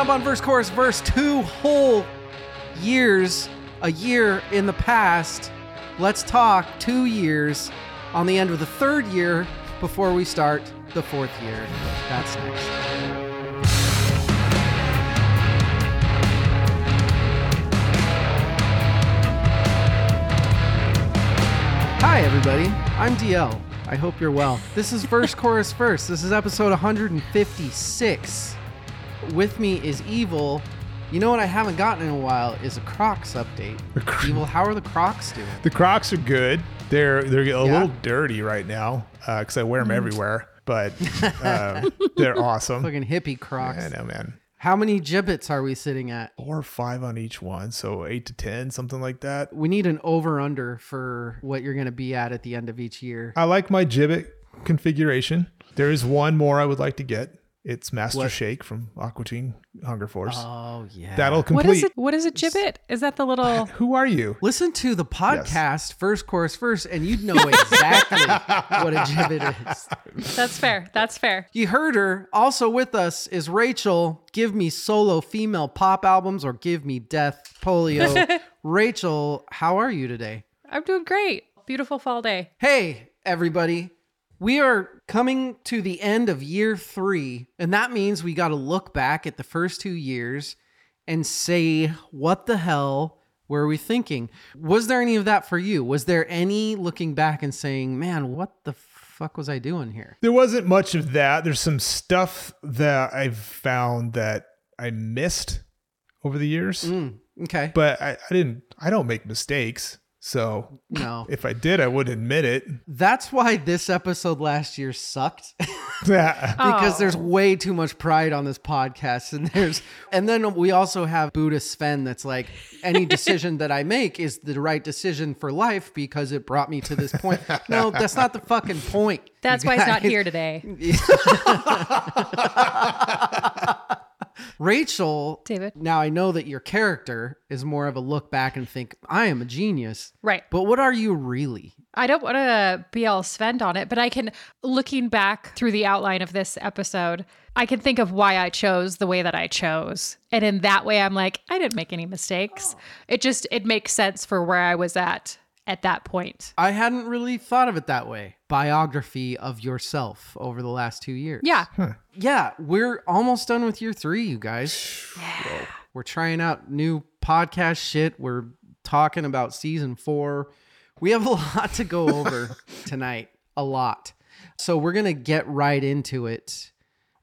Up on verse chorus verse, two whole years, a year in the past. Let's talk two years on the end of the third year before we start the fourth year. That's next. Hi, everybody. I'm DL. I hope you're well. This is Verse Chorus Verse. This is episode 156. With me is Evil. You know what I haven't gotten in a while is a Crocs update. Cro- Evil, how are the Crocs doing? The Crocs are good. They're they're a Yeah? little dirty right now because I wear them everywhere, but uh, they're awesome. Fucking hippie Crocs. I know, man. How many Jibbitz are we sitting at? Four or five on each one, so eight to ten, something like that. We need an over under for what you're going to be at at the end of each year. I like my Jibbit configuration. There is one more I would like to get. It's Master What? Shake from Aqua Teen Hunger Force. Oh, yeah. That'll complete. What is it? What is a Jibbit? Is that the little? Who are you? Listen to the podcast, Verse Chorus Verse, and you'd know exactly what a Jibbit is. That's fair. That's fair. You heard her. Also with us is Rachel. Give me solo female pop albums or give me death polio. Rachel, how are you today? I'm doing great. Beautiful fall day. Hey, everybody. We are coming to the end of year three, and that means we got to look back at the first two years and say, what the hell were we thinking? Was there any of that for you? Was there any looking back and saying, man, what the fuck was I doing here? There wasn't much of that. There's some stuff that I've found that I missed over the years, Mm, okay. but I, I didn't. I don't make mistakes, so No. if I did, I would admit it. That's why this episode last year sucked. Yeah. because Oh. there's way too much pride on this podcast and there's and then we also have buddha sven that's like any decision that i make is the right decision for life because it brought me to this point no that's not the fucking point That's you why he's not here today. Rachel David. now i know that your character is more of a look back and think i am a genius Right. but what are you really I don't want to be all Sven on it, but I can, looking back through the outline of this episode, I can think of why I chose the way that I chose. And in that way, I'm like, I didn't make any mistakes. Oh. It just, it makes sense for where I was at at that point. i hadn't really thought of it that way biography of yourself over the last two years Yeah. yeah, we're almost done with year three, you guys. Yeah. We're trying out new podcast shit. We're talking about season four. We have a lot to go over tonight. A lot. So we're going to get right into it.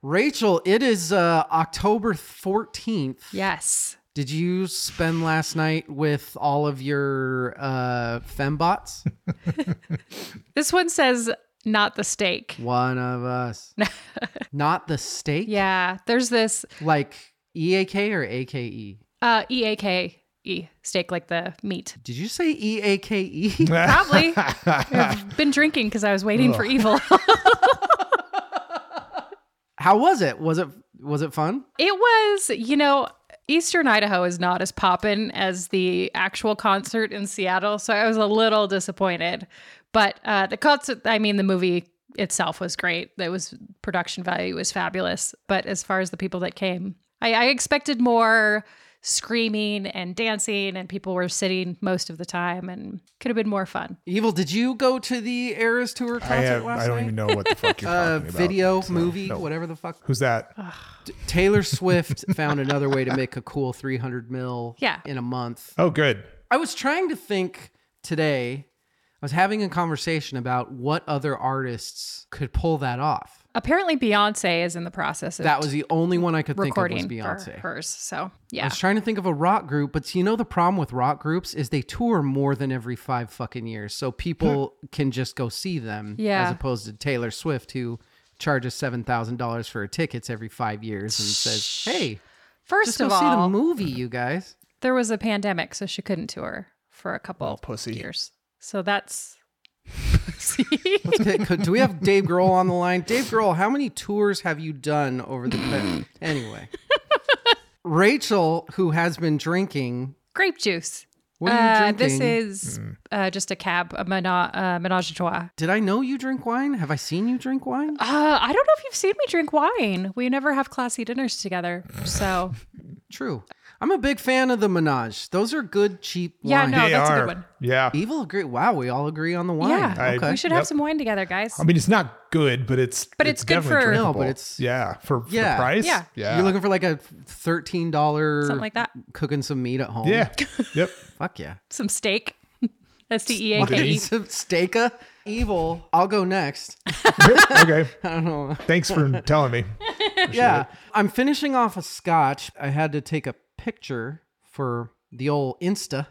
Rachel, it is uh, October 14th. Yes. Did you spend last night with all of your uh, fembots? This one says, not the steak. One of us. Not the steak? Yeah. There's this Like EAK or AKE? uh, E A K E, steak like the meat. Did you say E A K E? Probably. I've been drinking because I was waiting for evil. How was it? Was it was it fun? it was, you know, Eastern Idaho is not as poppin' as the actual concert in Seattle, so I was a little disappointed. But uh, the concert, I mean, the movie itself was great. It was production value was fabulous. But as far as the people that came, I, I expected more screaming and dancing, and people were sitting most of the time, and could have been more fun. Evil, did you go to the Eras Tour concert I have. last I don't night? even know what the fuck you're uh, talking about. video, so, movie, no. whatever the fuck. Who's that? Taylor Swift found another way to make a cool 300 mil Yeah. in a month. Oh, good. I was trying to think today. I was having a conversation about what other artists could pull that off. Apparently, Beyonce is in the process of That was the only one I could think of was Beyonce. for hers. So yeah, I was trying to think of a rock group, but you know the problem with rock groups is they tour more than every five fucking years, so people hmm. can just go see them. Yeah. As opposed to Taylor Swift, who charges seven thousand dollars for her tickets every five years and says, "Hey, first just go of see the all, movie, you guys." there was a pandemic, so she couldn't tour for a couple Oh, pussy. years. So that's Let's get- could- do we have Dave Grohl on the line? Dave Grohl, how many tours have you done over the anyway? Rachel, who has been drinking grape juice. What are you Uh, drinking? this is uh, just a cab, a mena- uh, menage a trois. Did I know you drink wine? Have I seen you drink wine? Uh, I don't know if you've seen me drink wine. We never have classy dinners together. So, True. I'm a big fan of the Menage. Those are good, cheap wine. Yeah, no, they that's a good one. Yeah. Evil agree. Wow, we all agree on the wine. yeah, I- okay. we should Yep. have some wine together, guys. I mean, it's not good, but it's But it's good definitely for- No, drinkable. but it's- yeah for, for Yeah. the price. Yeah. yeah. You're looking for like a thirteen dollar Something like that. cooking some meat at home. yeah. yep. Fuck yeah. Some steak. S T E A What K E. is it? Steaka? Uh, evil. I'll go next. okay. I don't know. Thanks for telling me. yeah. I'm finishing off a scotch. I had to take a picture for the old Insta.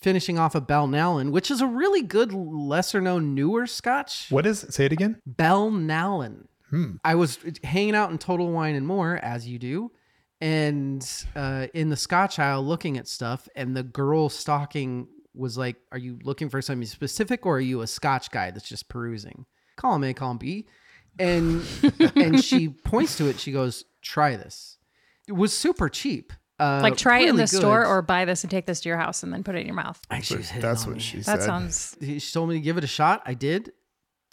Finishing off a Balnallen, which is a really good, lesser known, newer scotch. What is? Say it again. Balnallen. I was hanging out in Total Wine and More, as you do, and uh, in the Scotch aisle looking at stuff, and the girl stalking was like, "Are you looking for something specific, or are you a Scotch guy that's just perusing?" Column A, column B, and and she points to it. She goes, "Try this." It was super cheap. Uh, Like try it in really the store or buy this and take this to your house and then put it in your mouth. Ay, she hitting That's on what me. she That said. sounds She told me to give it a shot. I did.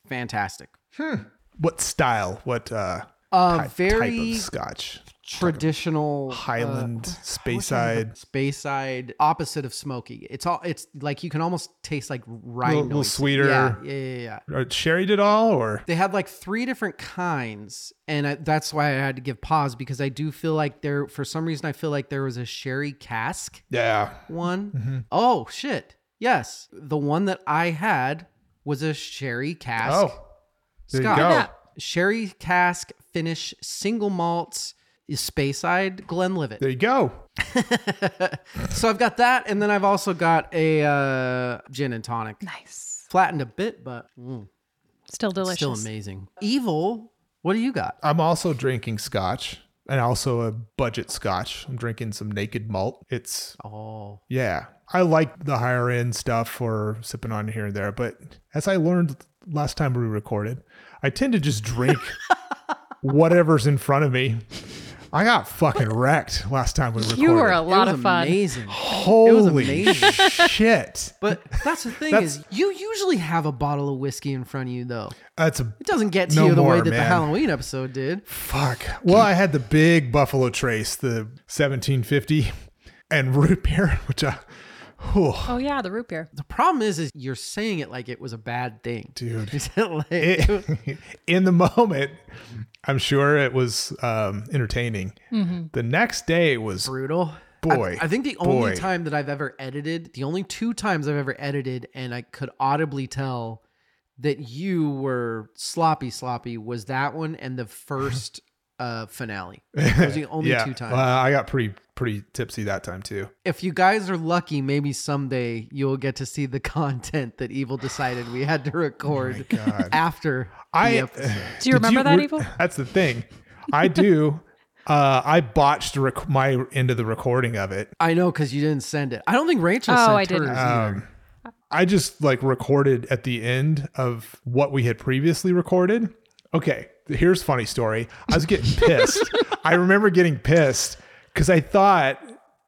Fantastic. Hmm. What style? What uh, Uh, type, very type of scotch? Traditional Highland, uh, Highland, Speyside. Speyside, opposite of smoky. It's all. It's like you can almost taste like rye Little- little sweeter. Yeah, yeah, yeah, yeah. Or sherried it all, or They had like three different kinds, and I, that's why I had to give pause because I do feel like there, for some reason, I feel like there was a sherry cask yeah, one. Oh shit! Yes, the one that I had was a sherry cask. Oh, there you go. Sherry cask finish single malts is Speyside Glenlivet. There you go. So I've got that, and then I've also got a uh, gin and tonic. nice. Flattened a bit, but mm, Still delicious. still amazing. Evil. What do you got? I'm also drinking scotch and also a budget scotch. I'm drinking some naked malt. It's Oh, yeah. I like the higher end stuff for sipping on here and there, but as I learned last time we recorded, I tend to just drink whatever's in front of me. I got fucking wrecked last time we recorded. You were a it lot was of fun. amazing. Holy amazing. shit. But that's the thing That's- is, you usually have a bottle of whiskey in front of you, though. That's a It doesn't get to No you the way more, that the. Halloween episode did. Fuck. Well, I had the big Buffalo Trace, the 1750, and root beer, which I, whew, Oh yeah, the root beer. The problem is, is you're saying it like it was a bad thing, dude. Like, It- in the moment, I'm sure it was um, entertaining. The next day was brutal. Boy, I, I think the only time that I've ever edited, the only two times I've ever edited, and I could audibly tell that you were sloppy, sloppy, was that one and the first uh, finale. Those are the only yeah. two times. Uh, I got pretty pretty tipsy that time too. if you guys are lucky, maybe someday you'll get to see the content that Evil decided we had to record Oh God. after the I episode. Do you Did remember that, Evil? That's the thing. I do. Uh, I botched rec- my end of the recording of it. I know because you didn't send it. I don't think Rachel Oh, sent I didn't. hers. Um, I just like recorded at the end of what we had previously recorded. Okay, here's a funny story. I was getting pissed. I remember getting pissed because I thought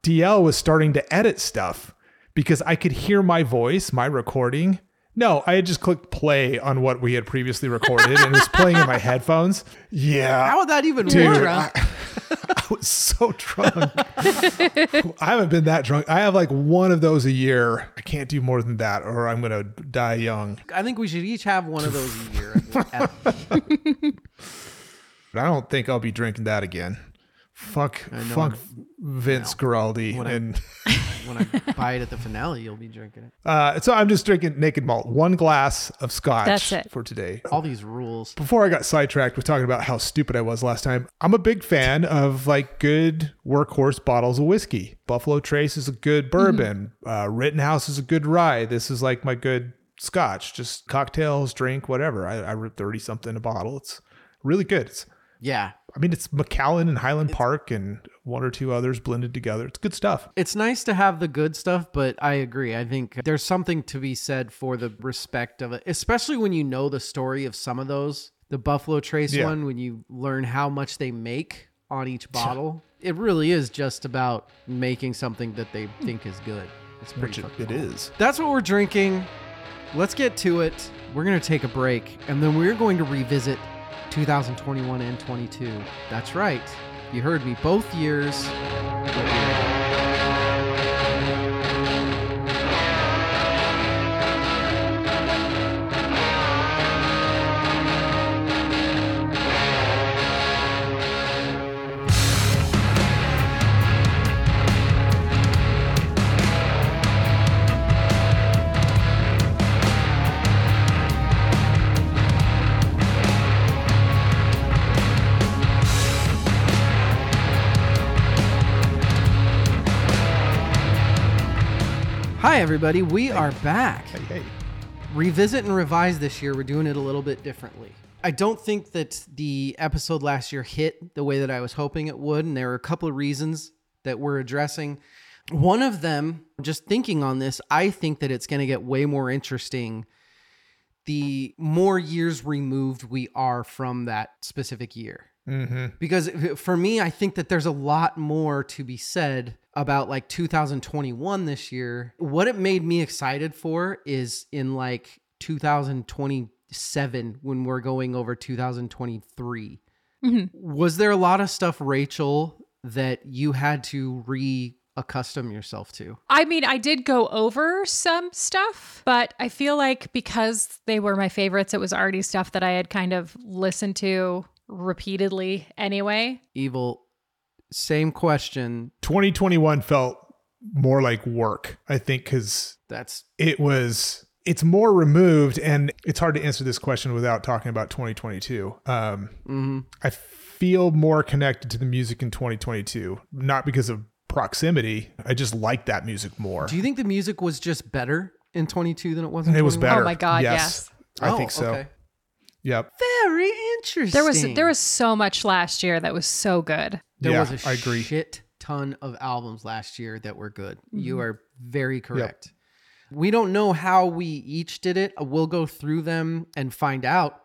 DL was starting to edit stuff because I could hear my voice, my recording. No, I had just clicked play on what we had previously recorded and it was playing in my headphones. Yeah. How would that even Dude, work? I, I was so drunk. I haven't been that drunk. I have like one of those a year. I can't do more than that, or I'm gonna die young. I think we should each have one of those a year. But I don't think I'll be drinking that again. Fuck, fuck Vince Guaraldi. When I- and when I buy it at the finale, you'll be drinking it. uh, so I'm just drinking naked malt, one glass of scotch That's it. for today. All these rules. before I got sidetracked with talking about how stupid I was last time, I'm a big fan of like good workhorse bottles of whiskey. Buffalo Trace is a good bourbon. Uh, Rittenhouse is a good rye. This is like my good scotch. Just cocktails, drink, whatever. I, I rip 30 something a bottle. It's really good. It's, Yeah. I mean, it's Macallan and Highland Park and one or two others blended together. It's good stuff. It's nice to have the good stuff, but I agree. I think there's something to be said for the respect of it, especially when you know the story of some of those. The Buffalo Trace Yeah. one, when you learn how much they make on each bottle, it really is just about making something that they think is good. It's pretty Which it, it is. That's what we're drinking. Let's get to it. We're going to take a break and then we're going to revisit 2021 and 22. That's right. You heard me. Both years. Hi, everybody. We are back. Hey, hey. revisit and revise this year. We're doing it a little bit differently. I don't think that the episode last year hit the way that I was hoping it would, and there are a couple of reasons that we're addressing. One of them, just thinking on this, I think that it's going to get way more interesting the more years removed we are from that specific year. Mm-hmm. Because for me, I think that there's a lot more to be said about like 2021 this year. What it made me excited for is in like 2027 when we're going over 2023. Mhm. Was there a lot of stuff, Rachel, that you had to reaccustom yourself to? I mean, I did go over some stuff, but I feel like because they were my favorites, it was already stuff that I had kind of listened to repeatedly anyway. Evil, same question. 2021 felt more like work, I think, because That's it was it's more removed and it's hard to answer this question without talking about 2022 um, mhm. i feel more connected to the music in 2022 not because of proximity i just like that music more Do you think the music was just better in 22 than it was in it was better Oh my God, yes. i Oh, think so okay. yep Very interesting. There was there was so much last year that was so good. There Yeah, was a I agree. shit ton of albums last year that were good. You Mm-hmm. are very correct. We don't know how we each did it. We'll go through them and find out.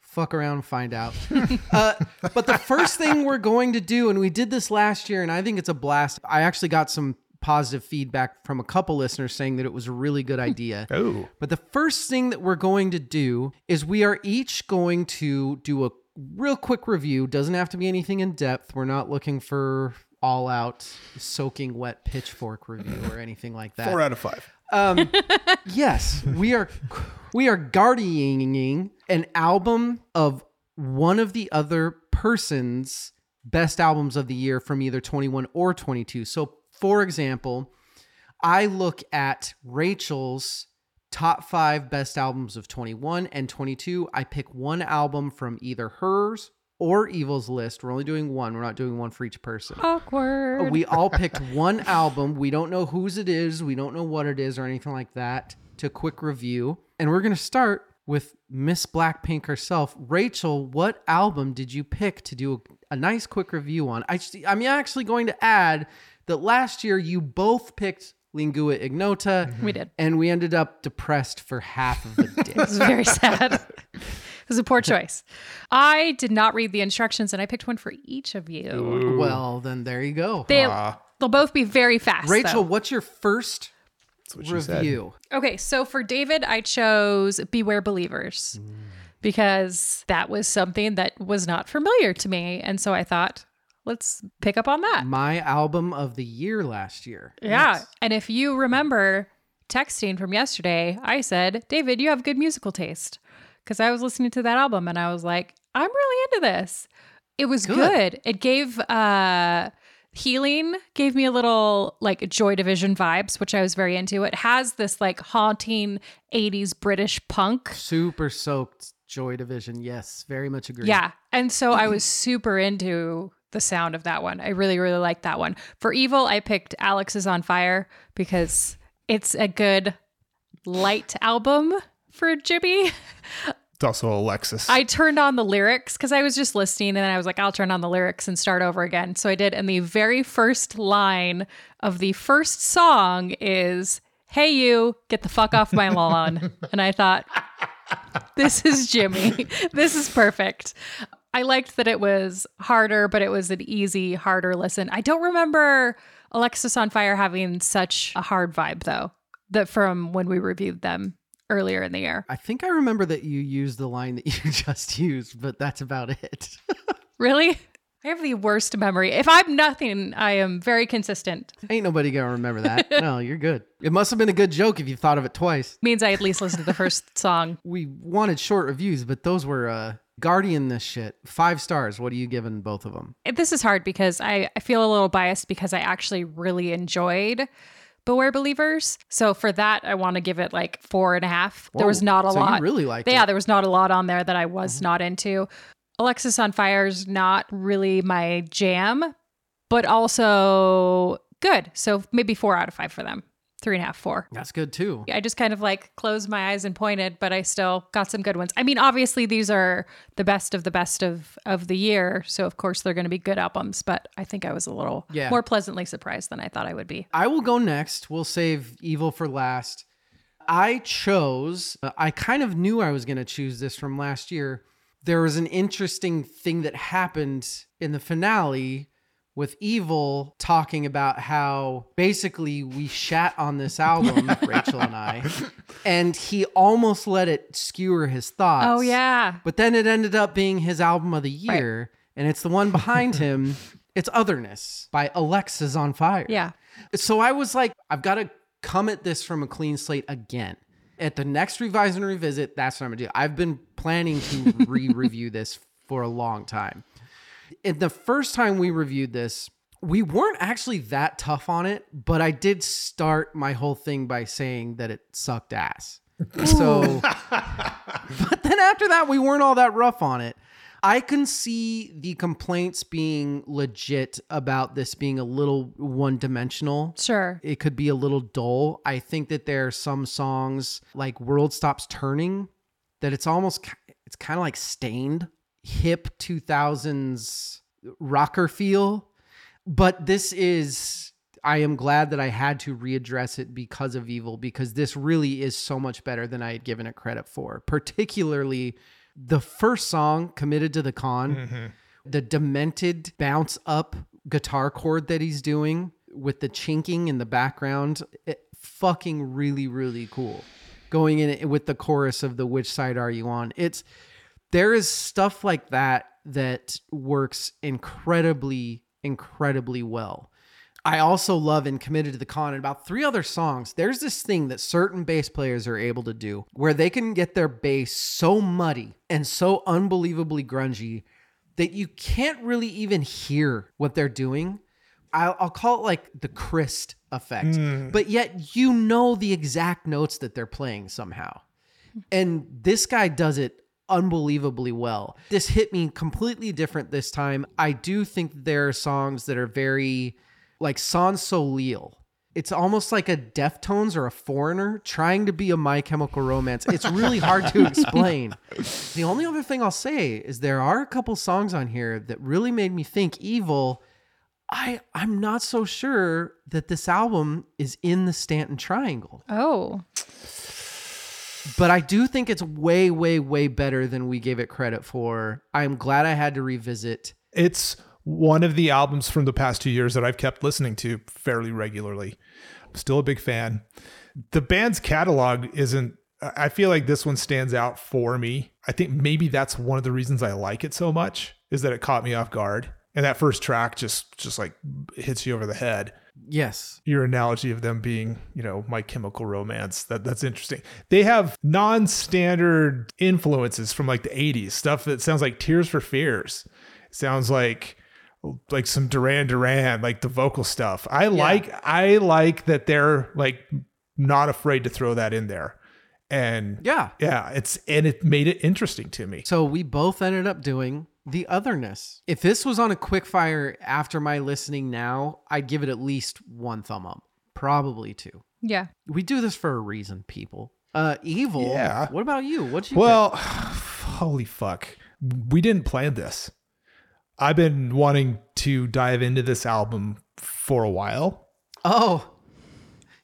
Fuck around and find out. uh, but the first thing we're going to do, and we did this last year, and I think it's a blast. I actually got some positive feedback from a couple listeners saying that it was a really good idea. oh But the first thing that we're going to do is we are each going to do a real quick review. Doesn't have to be anything in depth. We're not looking for all out soaking wet pitchfork review or anything like that. four out of five Um, yes, we are we are guardianing an album of one of the other person's best albums of the year from either 21 or 22. So, for example, I look at Rachel's top 5 best albums of 21 and 22. I pick one album from either hers or Evil's list. We're only doing one. We're not doing one for each person. Awkward. We all picked one album. We don't know whose it is. We don't know what it is or anything like that. To quick review, and we're gonna start with Miss Blackpink herself. Rachel, what album did you pick to do a, a nice quick review on? I just, I'm actually going to add that last year you both picked Lingua Ignota, we did. and we ended up depressed for half of the day. It was very sad. it was a poor choice. I did not read the instructions and I picked one for each of you. well, then there you go. They, Ah. they'll both be very fast. Rachel, though. what's your first what she said review? Okay, so for David, I chose Beware Believers because that was something that was not familiar to me. And so I thought, let's pick up on that. My album of the year last year. Yeah. Yes. And if you remember texting from yesterday, I said, David, you have good musical taste. Because I was listening to that album and I was like, I'm really into this. It was Good. good. It gave uh healing gave me a little like joy division vibes which i was very into it has this like haunting 80s british punk Super soaked Joy Division. Yes, very much agree. yeah. And so I was super into the sound of that one. I really, really like that one. For Evil, I picked Alexisonfire because it's a good light album for Jimmy. it's also alexis I turned on the lyrics because I was just listening and then I was like, I'll turn on the lyrics and start over again. So I did. And the very first line of the first song is, Hey, you, get the fuck off my lawn. and I thought, this is Jimmy. this is perfect. I liked that it was harder, but it was an easy, harder listen. I don't remember Alexisonfire having such a hard vibe though. That from when we reviewed them earlier in the year. I think I remember that you used the line that you just used, but that's about it. Really? I have the worst memory. If I'm nothing, I am very consistent. Ain't nobody gonna remember that. no, you're good. It must have been a good joke if you thought of it twice. Means I at least listened to the first song. We wanted short reviews, but those were uh Guardian this shit. Five stars. What are you giving both of them? This is hard because I, I feel a little biased because I actually really enjoyed Beware Believers. So for that, I want to give it like four and a half. there was not a So you lot. really liked yeah, it. there was not a lot on there that I was mm-hmm. not into. Alexisonfire's not really my jam, but also good. So maybe four out of five for them. Three and a half, four. That's good too. I just kind of like closed my eyes and pointed, but I still got some good ones. I mean, obviously these are the best of the best of of the year, so of course they're going to be good albums. But I think I was a little Yeah. more pleasantly surprised than I thought I would be. I will go next. We'll save evil for last. I chose, uh, I kind of knew I was going to choose this from last year. There was an interesting thing that happened in the finale with Evil talking about how basically we shat on this album, Rachel and I, and he almost let it skewer his thoughts. Oh yeah, But then it ended up being his album of the year, and it's the one behind him. It's Otherness by Alexisonfire. yeah. So I was like, I've got to come at this from a clean slate again. At the next revise and revisit, that's what I'm gonna do. I've been planning to re-review this for a long time. And the first time we reviewed this, we weren't actually that tough on it, but I did start my whole thing by saying that it sucked ass. So, but then after that, we weren't all that rough on it. I can see the complaints being legit about this being a little one dimensional. Sure. It could be a little dull. I think that there are some songs like World Stops Turning that it's almost it's kind of like stained hip 2000s rocker feel. But this is I am glad that I had to readdress it because of Evil because this really is so much better than I had given it credit for. Particularly the first song, Committed to the Con, mm-hmm. the demented bounce up guitar chord that he's doing with the chinking in the background, it, fucking really really cool. Going in with the chorus of the which side are you on? It's there is stuff like that that works incredibly incredibly well. I also love and committed to the con and about three other songs. There's this thing that certain bass players are able to do where they can get their bass so muddy and so unbelievably grungy that you can't really even hear what they're doing. I'll, I'll call it like the Christ effect, hmm. but yet you know the exact notes that they're playing somehow. And this guy does it unbelievably well. This hit me completely different this time. I do think there are songs that are very like Sans Soleil. It's almost like a Deftones or a foreigner trying to be a My Chemical Romance. It's really hard to explain. The only other thing I'll say is there are a couple songs on here that really made me think evil. I I'm not so sure that this album is in the Stanton Triangle Oh, but I do think it's way, way, way better than we gave it credit for. I'm glad I had to revisit. It's one of the albums from the past two years that I've kept listening to fairly regularly. I'm still a big fan. The band's catalog isn't, I feel like this one stands out for me. I think maybe that's one of the reasons I like it so much is that it caught me off guard. And that first track just, just like hits you over the head Yes. your analogy of them being, you know, my chemical romance. That that's interesting. They have non-standard influences from like the 80s, stuff that sounds like Tears for Fears. Sounds like like some Duran Duran, like the vocal stuff. I like I like that they're like not afraid to throw that in there. And Yeah. yeah, it's and it made it interesting to me. So we both ended up doing the otherness. If this was on a quick fire after my listening now, I'd give it at least one thumb up, probably two. yeah. We do this for a reason, people. Uh, evil. Yeah. What about you? What'd you? Well, holy fuck. We didn't plan this. I've been wanting to dive into this album for a while. Oh,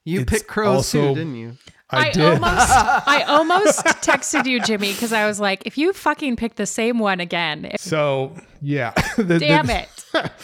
you It's picked crows also- too, didn't you? I, I, did. almost I almost texted you, Jimmy, because I was like, if you fucking pick the same one again, so yeah, The- damn the- it.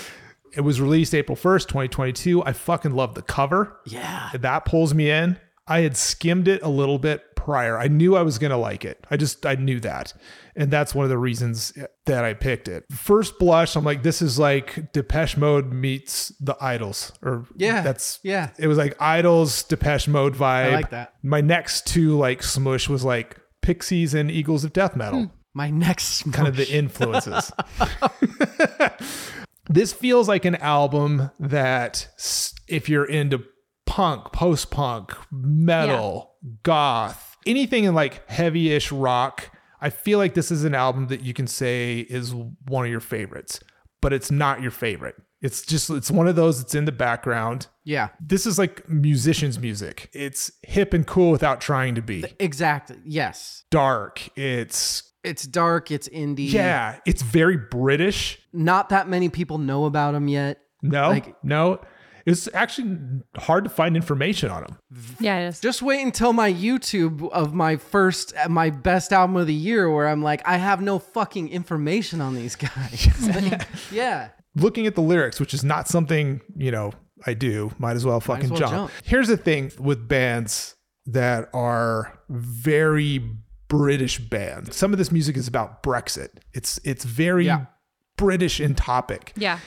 It was released April 1st, 2022. I fucking love the cover. Yeah. That pulls me in. I had skimmed it a little bit prior. I knew I was going to like it. I just, I knew that. And that's one of the reasons that I picked it. First blush, I'm like, this is like Depeche Mode meets the Idles. Or Yeah. that's, Yeah. it was like Idles, Depeche Mode vibe. like that. My next two like smush was like Pixies and Eagles of Death Metal hmm, My next kind of the influences. this feels like an album that if you're into punk, post-punk, metal, goth, anything in like heavy-ish rock, I feel like this is an album that you can say is one of your favorites, but it's not your favorite. It's just it's one of those that's in the background. Yeah. This is like musicians music. It's hip and cool without trying to be. Exactly. Yes. Dark. It's It's dark. It's indie. yeah, it's very British. Not that many people know about him yet. No, Like- no. It's actually hard to find information on them. Yeah, it is. Just wait until my YouTube of my first, my best album of the year, where I'm like, I have no fucking information on these guys. Like, yeah. Looking at the lyrics, which is not something, you know, I do, might as well fucking well jump. jump. Here's the thing with bands that are very British bands. Some of this music is about Brexit. It's it's very Yeah. British in topic. yeah.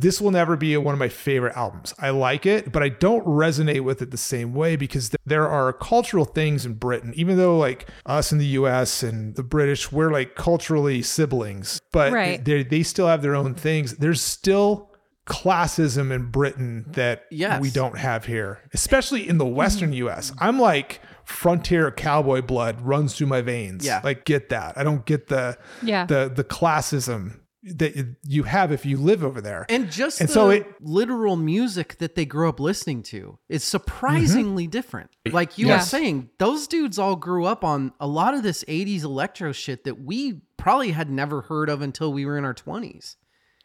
This will never be one of my favorite albums. I like it, but I don't resonate with it the same way because there are cultural things in Britain, even though like us in the US and the British, we're like culturally siblings, but Right. they they still have their own things. There's still classism in Britain that Yes. we don't have here, especially in the Western mm-hmm. US. I'm like frontier cowboy blood runs through my veins. Yeah. Like get that. I don't get the Yeah. the the classism that you have if you live over there. And just And the so it- literal music that they grew up listening to is surprisingly mm-hmm. different. Like you were saying, those dudes all grew up on a lot of this 80s electro shit that we probably had never heard of until we were in our 20s.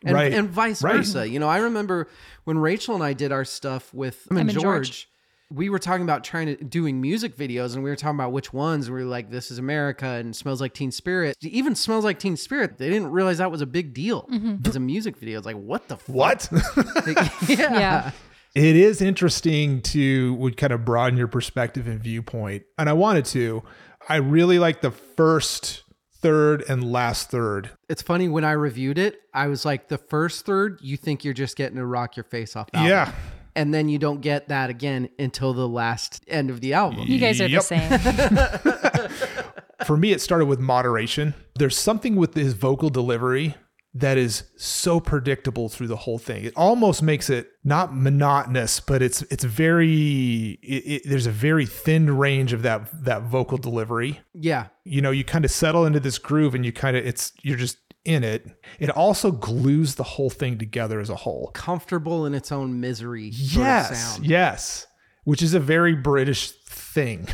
And, Right. and vice Right. versa. You know, I remember when Rachel and I did our stuff with Em and and George, George. We were talking about trying to doing music videos and we were talking about which ones. And we were like, this is America and smells like Teen Spirit. Even smells like Teen Spirit. They didn't realize that was a big deal mm-hmm. as a music video. It's like, what the fuck? what? yeah. Yeah. it is interesting to would kind of broaden your perspective and viewpoint. And I wanted to. I really like the first third and last third. It's funny when I reviewed it, I was like, the first third, you think you're just getting to rock your face off. Album. Yeah. And then you don't get that again until the last end of the album. You guys are Yep. the same. For me, it started with moderation. There's something with his vocal delivery that is so predictable through the whole thing. It almost makes it not monotonous, but it's it's very it, it, there's a very thin range of that that vocal delivery. Yeah. You know, you kind of settle into this groove and you kind of it's you're just in it. It also glues the whole thing together as a whole. Comfortable in its own misery. sort of Yes, sound. yes, which is a very British thing.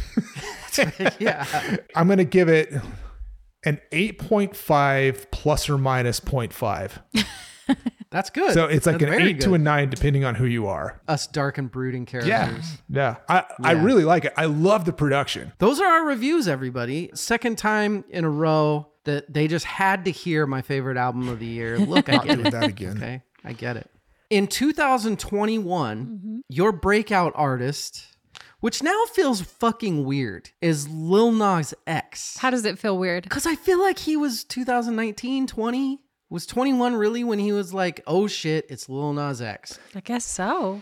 yeah. I'm going to give it an 8.5 plus or minus 0.5. That's good. So it's like That's an very 8 to a 9 depending on who you are. us dark and brooding characters. Yeah. Yeah. I, I really like it. I love the production. Those are our reviews, everybody. Second time in a row that they just had to hear my favorite album of the year. Look, I Not get doing it. that again. Okay, I get it. In 2021, mm-hmm. your breakout artist, which now feels fucking weird, is Lil Nas X. How does it feel weird? Because I feel like he was 2019, 20. Was 21 really when he was like, oh shit, it's Lil Nas X? I guess so.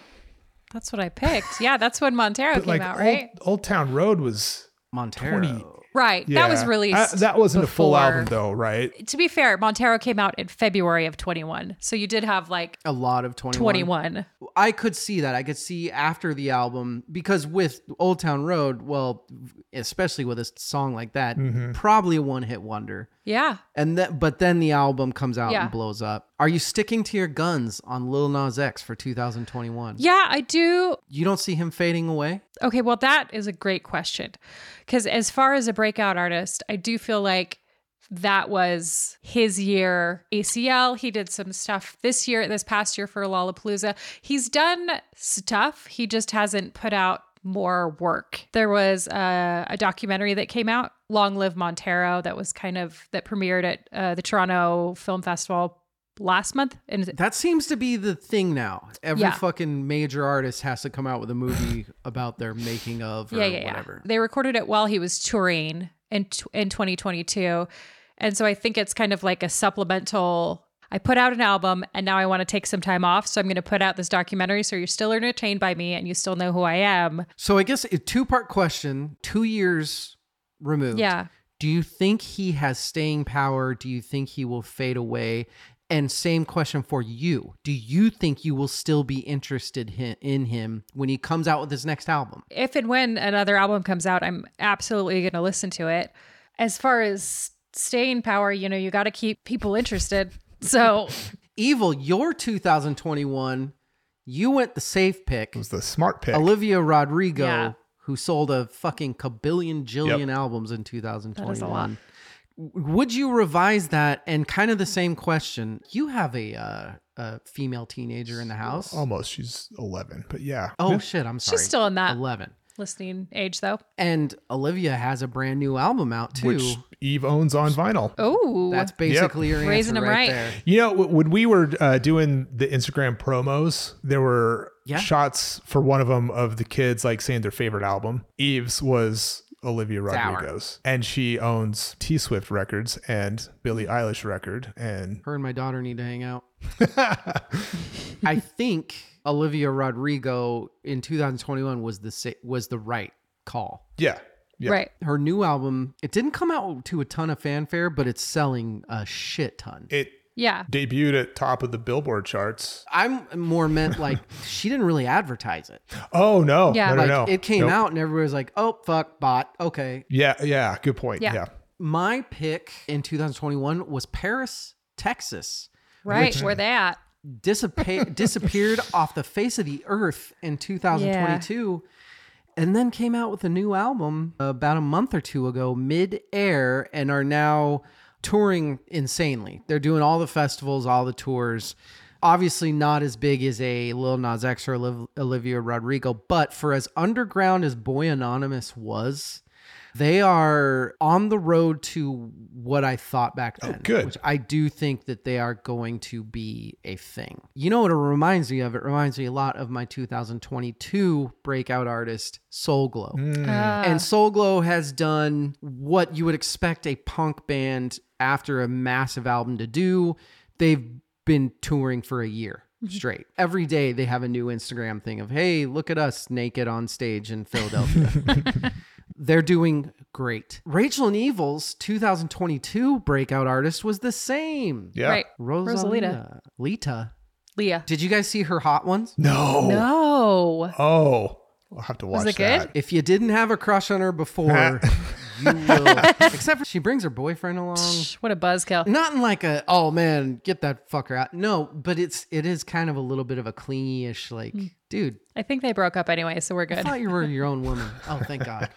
That's what I picked. Yeah, that's when Montero But came like out, Old, right? Old Town Road was Montero. 20. Right. yeah. That was released. I- that wasn't a full album though, right? To be fair, Montero came out in February of 21. So you did have like A lot of 21. 21. I could see that. I could see after the album because with Old Town Road, well, especially with a song like that, Mm-hmm. probably a one-hit wonder. Yeah. And that, but then the album comes out Yeah. and blows up. Are you sticking to your guns on Lil Nas X for 2021? Yeah, I do. You don't see him fading away? Okay, well, that is a great question. Because as far as a breakout artist, I do feel like that was his year. ACL, he did some stuff this year, this past year for Lollapalooza. He's done stuff. He just hasn't put out more work. There was uh, a documentary that came out, Long Live Montero, that was kind of that premiered at uh, the Toronto Film Festival last month. And That seems to be the thing now. Every Yeah. fucking major artist has to come out with a movie about their making of or yeah, yeah, whatever. yeah. They recorded it while he was touring in in 2022, and so I think it's kind of like a supplemental. I put out an album, and now I want to take some time off, so I'm going to put out this documentary. So you're still entertained by me, and you still know who I am. So I guess a two part question, two years removed. Yeah. Do you think he has staying power? Do you think he will fade away? And same question for you. Do you think you will still be interested in him when he comes out with his next album? If and when another album comes out, I'm absolutely going to listen to it. As far as staying power, you know, you got to keep people interested. So Evil, your 2021, you went the safe pick. It was the smart pick. Olivia Rodrigo, Yeah. who sold a fucking kabillion jillion albums in 2021. Would you revise that? And kind of the same question. You have a, uh, a female teenager in the house. Almost. She's 11, but yeah. Oh shit! I'm sorry. she's still in that 11. listening age, though. And Olivia has a brand new album out too. Which Eve owns on vinyl. Oh, That's basically your answer Raising 'em right, right. there. You know, when we were uh, doing the Instagram promos, there were Yeah. shots for one of them of the kids like saying their favorite album. Eve's was Olivia our. Rodrigo's, and she owns T Swift Records and Billie Eilish record, and Her and my daughter need to hang out. I think Olivia Rodrigo in 2021 was the sa- was the right call. yeah, yeah, right. her new album it didn't come out to a ton of fanfare but it's selling a shit ton It Yeah. debuted at top of the Billboard charts. i'm more meant like she didn't really advertise it Oh no, Yeah. no, no, like no. it came Nope. out and everybody was like oh fuck bot okay Yeah, yeah, good point. Yeah. yeah. my pick in 2021 was paris texas Right. Where they at? Dissipa- disappeared off the face of the earth in 2022 and then came out with a new album about a month or two ago mid-air and are now touring insanely. They're doing all the festivals all the tours. Obviously not as big as a Lil Nas X or Olivia Rodrigo but for as underground as Boy Anonymous was they are on the road to what I thought back then. good. Which I do think that they are going to be a thing. You know what it reminds me of? It reminds me a lot of my 2022 breakout artist, Soul Glo. Mm. Uh, And Soul Glo has done what you would expect a punk band after a massive album to do. They've been touring for a year straight. Every day they have a new Instagram thing of, hey, look at us naked on stage in Philadelphia. They're doing great. Rachel and Evil's 2022 breakout artist was the same. Yeah. Right. Rosalita. Lita. Leah. Did you guys see her hot ones? No. No. Oh, I'll have to watch it good? If you didn't have a crush on her before, you will. Except for she brings her boyfriend along. What a buzzkill. Not in like a oh man, get that fucker out. No, but it's it is kind of a little bit of a clingy-ish like, hmm. dude, I think they broke up anyway, so we're good. I thought you were your own woman. Oh, thank God.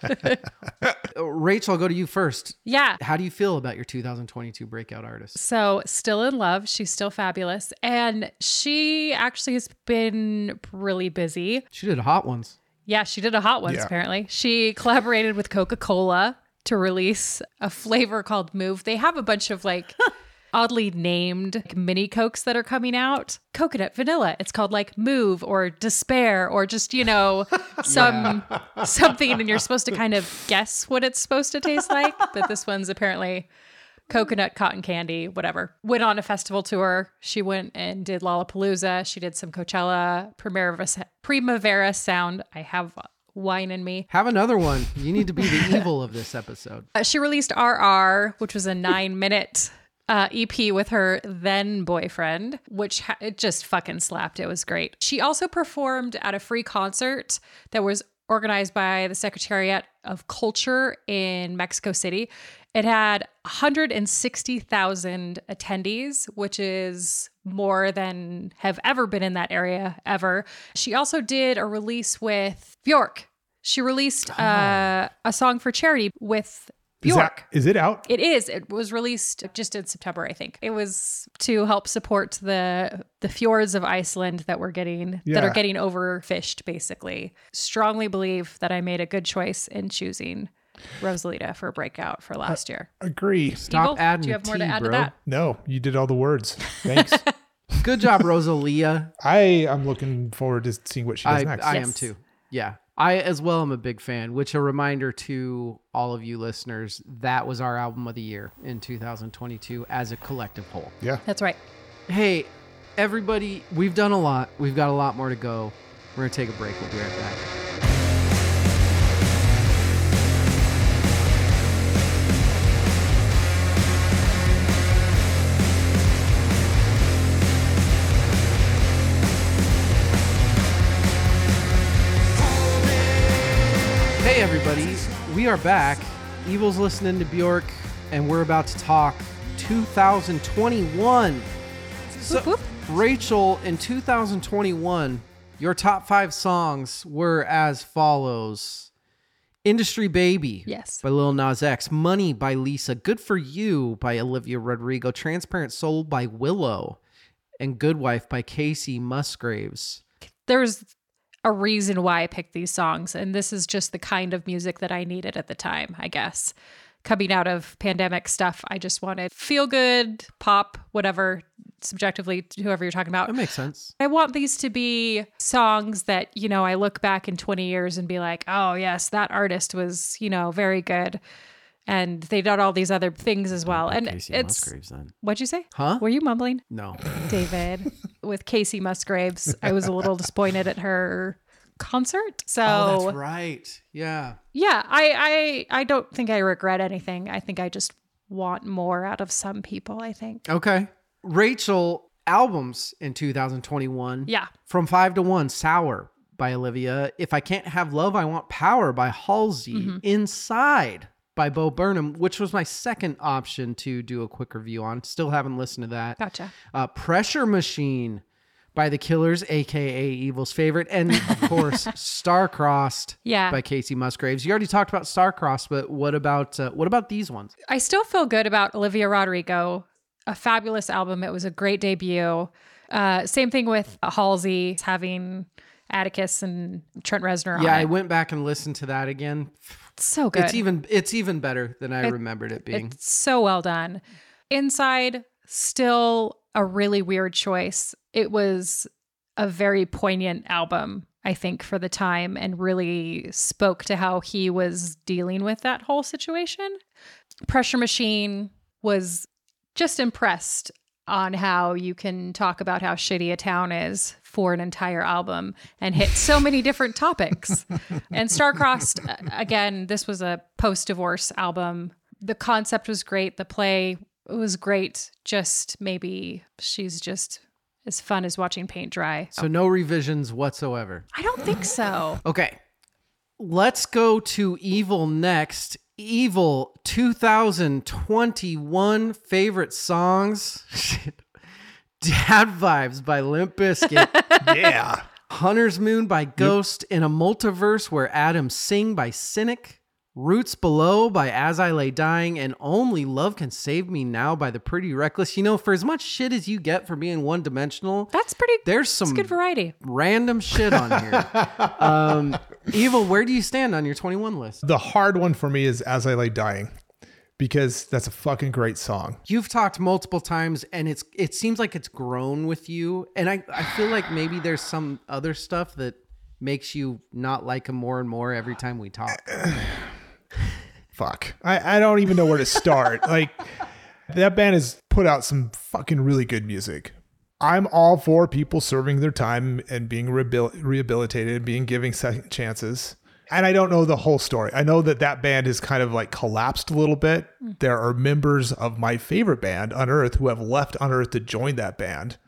Uh, Rachel, I'll go to you first. Yeah. How do you feel about your 2022 breakout artist? So, still in love. She's still fabulous. And she actually has been really busy. She did hot ones. Yeah, she did a hot ones Yeah. apparently. She collaborated with Coca Cola to release a flavor called Move. They have a bunch of like oddly named mini Cokes that are coming out. Coconut vanilla. It's called like Move or Despair or just, you know, some something and you're supposed to kind of guess what it's supposed to taste like. But this one's apparently coconut cotton candy, whatever. Went on a festival tour. She went and did Lollapalooza. She did some Coachella, Primavera, Primavera Sound. I have wine in me. Have another one. You need to be the evil of this episode. Uh, she released RR, which was a nine minute uh, EP with her then boyfriend, which ha- it just fucking slapped. It was great. She also performed at a free concert that was organized by the Secretariat of Culture in Mexico City. It had 160,000 attendees, which is more than have ever been in that area ever. She also did a release with Bjork. She released uh, a song for charity with Is Bjork. is it out? It is. It was released just in September, I think. It was to help support the the fjords of Iceland that were getting that are getting overfished. Basically, strongly believe that I made a good choice in choosing Rosalita for breakout for last year. Agree. Stop Eagle, adding do you have the more to add bro. to that? No, you did all the words. Thanks. Good job, Rosalia. I am looking forward to seeing what she does I, next. I am too. Yeah. I as well am a big fan, which a reminder to all of you listeners, that was our album of the year in 2022 as a collective whole. yeah. That's right. Hey, everybody, we've done a lot. We've got a lot more to go. We're going to take a break. We'll be right back. Hey, everybody. We are back. Evil's listening to Bjork, and we're about to talk 2021. So, Whoop, whoop. Rachel, in 2021, your top five songs were as follows Industry Baby Yes. by Lil Nas X, Money by Lisa, Good for You by Olivia Rodrigo, Transparent Soul by Willow, and Good Wife by Kacey Musgraves. There's a reason why I picked these songs, and this is just the kind of music that I needed at the time, I guess. Coming out of pandemic stuff, I just wanted feel good, pop, whatever, subjectively, whoever you're talking about. That makes sense. I want these to be songs that, you know, I look back in 20 years and be like, oh, yes, that artist was, you know, very good. And they did all these other things as well. And Kacey it's, Musgraves then. what'd you say? Huh? Were you mumbling? No. David with Kacey Musgraves. I was a little disappointed at her concert. So Oh, that's right. Yeah. yeah, I, I I don't think I regret anything. I think I just want more out of some people, I think. Okay. Rachel albums in 2021. Yeah. From five to one, Sour by Olivia. If I Can't Have Love, I Want Power by Halsey. Mm-hmm. Inside by Bo Burnham, which was my second option to do a quick review on. Still haven't listened to that. Gotcha. Uh, Pressure Machine by The Killers, aka Evil's favorite. And of course, Star-Crossed Yeah. by Kacey Musgraves. You already talked about Star-Crossed, but what about uh, what about these ones? I still feel good about Olivia Rodrigo. A fabulous album. It was a great debut. Uh, same thing with Halsey having Atticus and Trent Reznor Yeah, on I it. went back and listened to that again. It's so good. It's even it's even better than I remembered it being. It's so well done. Inside, still a really weird choice. It was a very poignant album, I think, for the time and really spoke to how he was dealing with that whole situation. Pressure Machine was just impressed on how you can talk about how shitty a town is for an entire album and hit so many different topics. And Starcrossed, again, this was a post divorce album. The concept was great. The play was great. Just maybe she's just as fun as watching paint dry. So no revisions whatsoever. I don't think so. Okay. Let's go to Evil next. Evil 2021 favorite songs. Dad Vibes by Limp Bizkit. Yeah. Hunter's Moon by Ghost. In a Multiverse Where Atoms Sing by Cynic. Roots Below by As I Lay Dying. And Only Love Can Save Me Now by The Pretty Reckless. You know, for as much shit as you get for being one dimensional, That's pretty there's it's some good variety. random shit on here. um, Evil, where do you stand on your 21 list? The hard one for me is As I Lay Dying because that's a fucking great song. You've talked multiple times, and it's it seems like it's grown with you, and I I feel like maybe there's some other stuff that makes you not like him more and more every time we talk. Fuck. I, I don't even know where to start. like, that band has put out some fucking really good music. I'm all for people serving their time and being rehabil- rehabilitated, and being giving second chances. And I don't know the whole story. I know that that band has kind of like collapsed a little bit. Hmm. There are members of my favorite band, Unearth, who have left Unearth to join that band.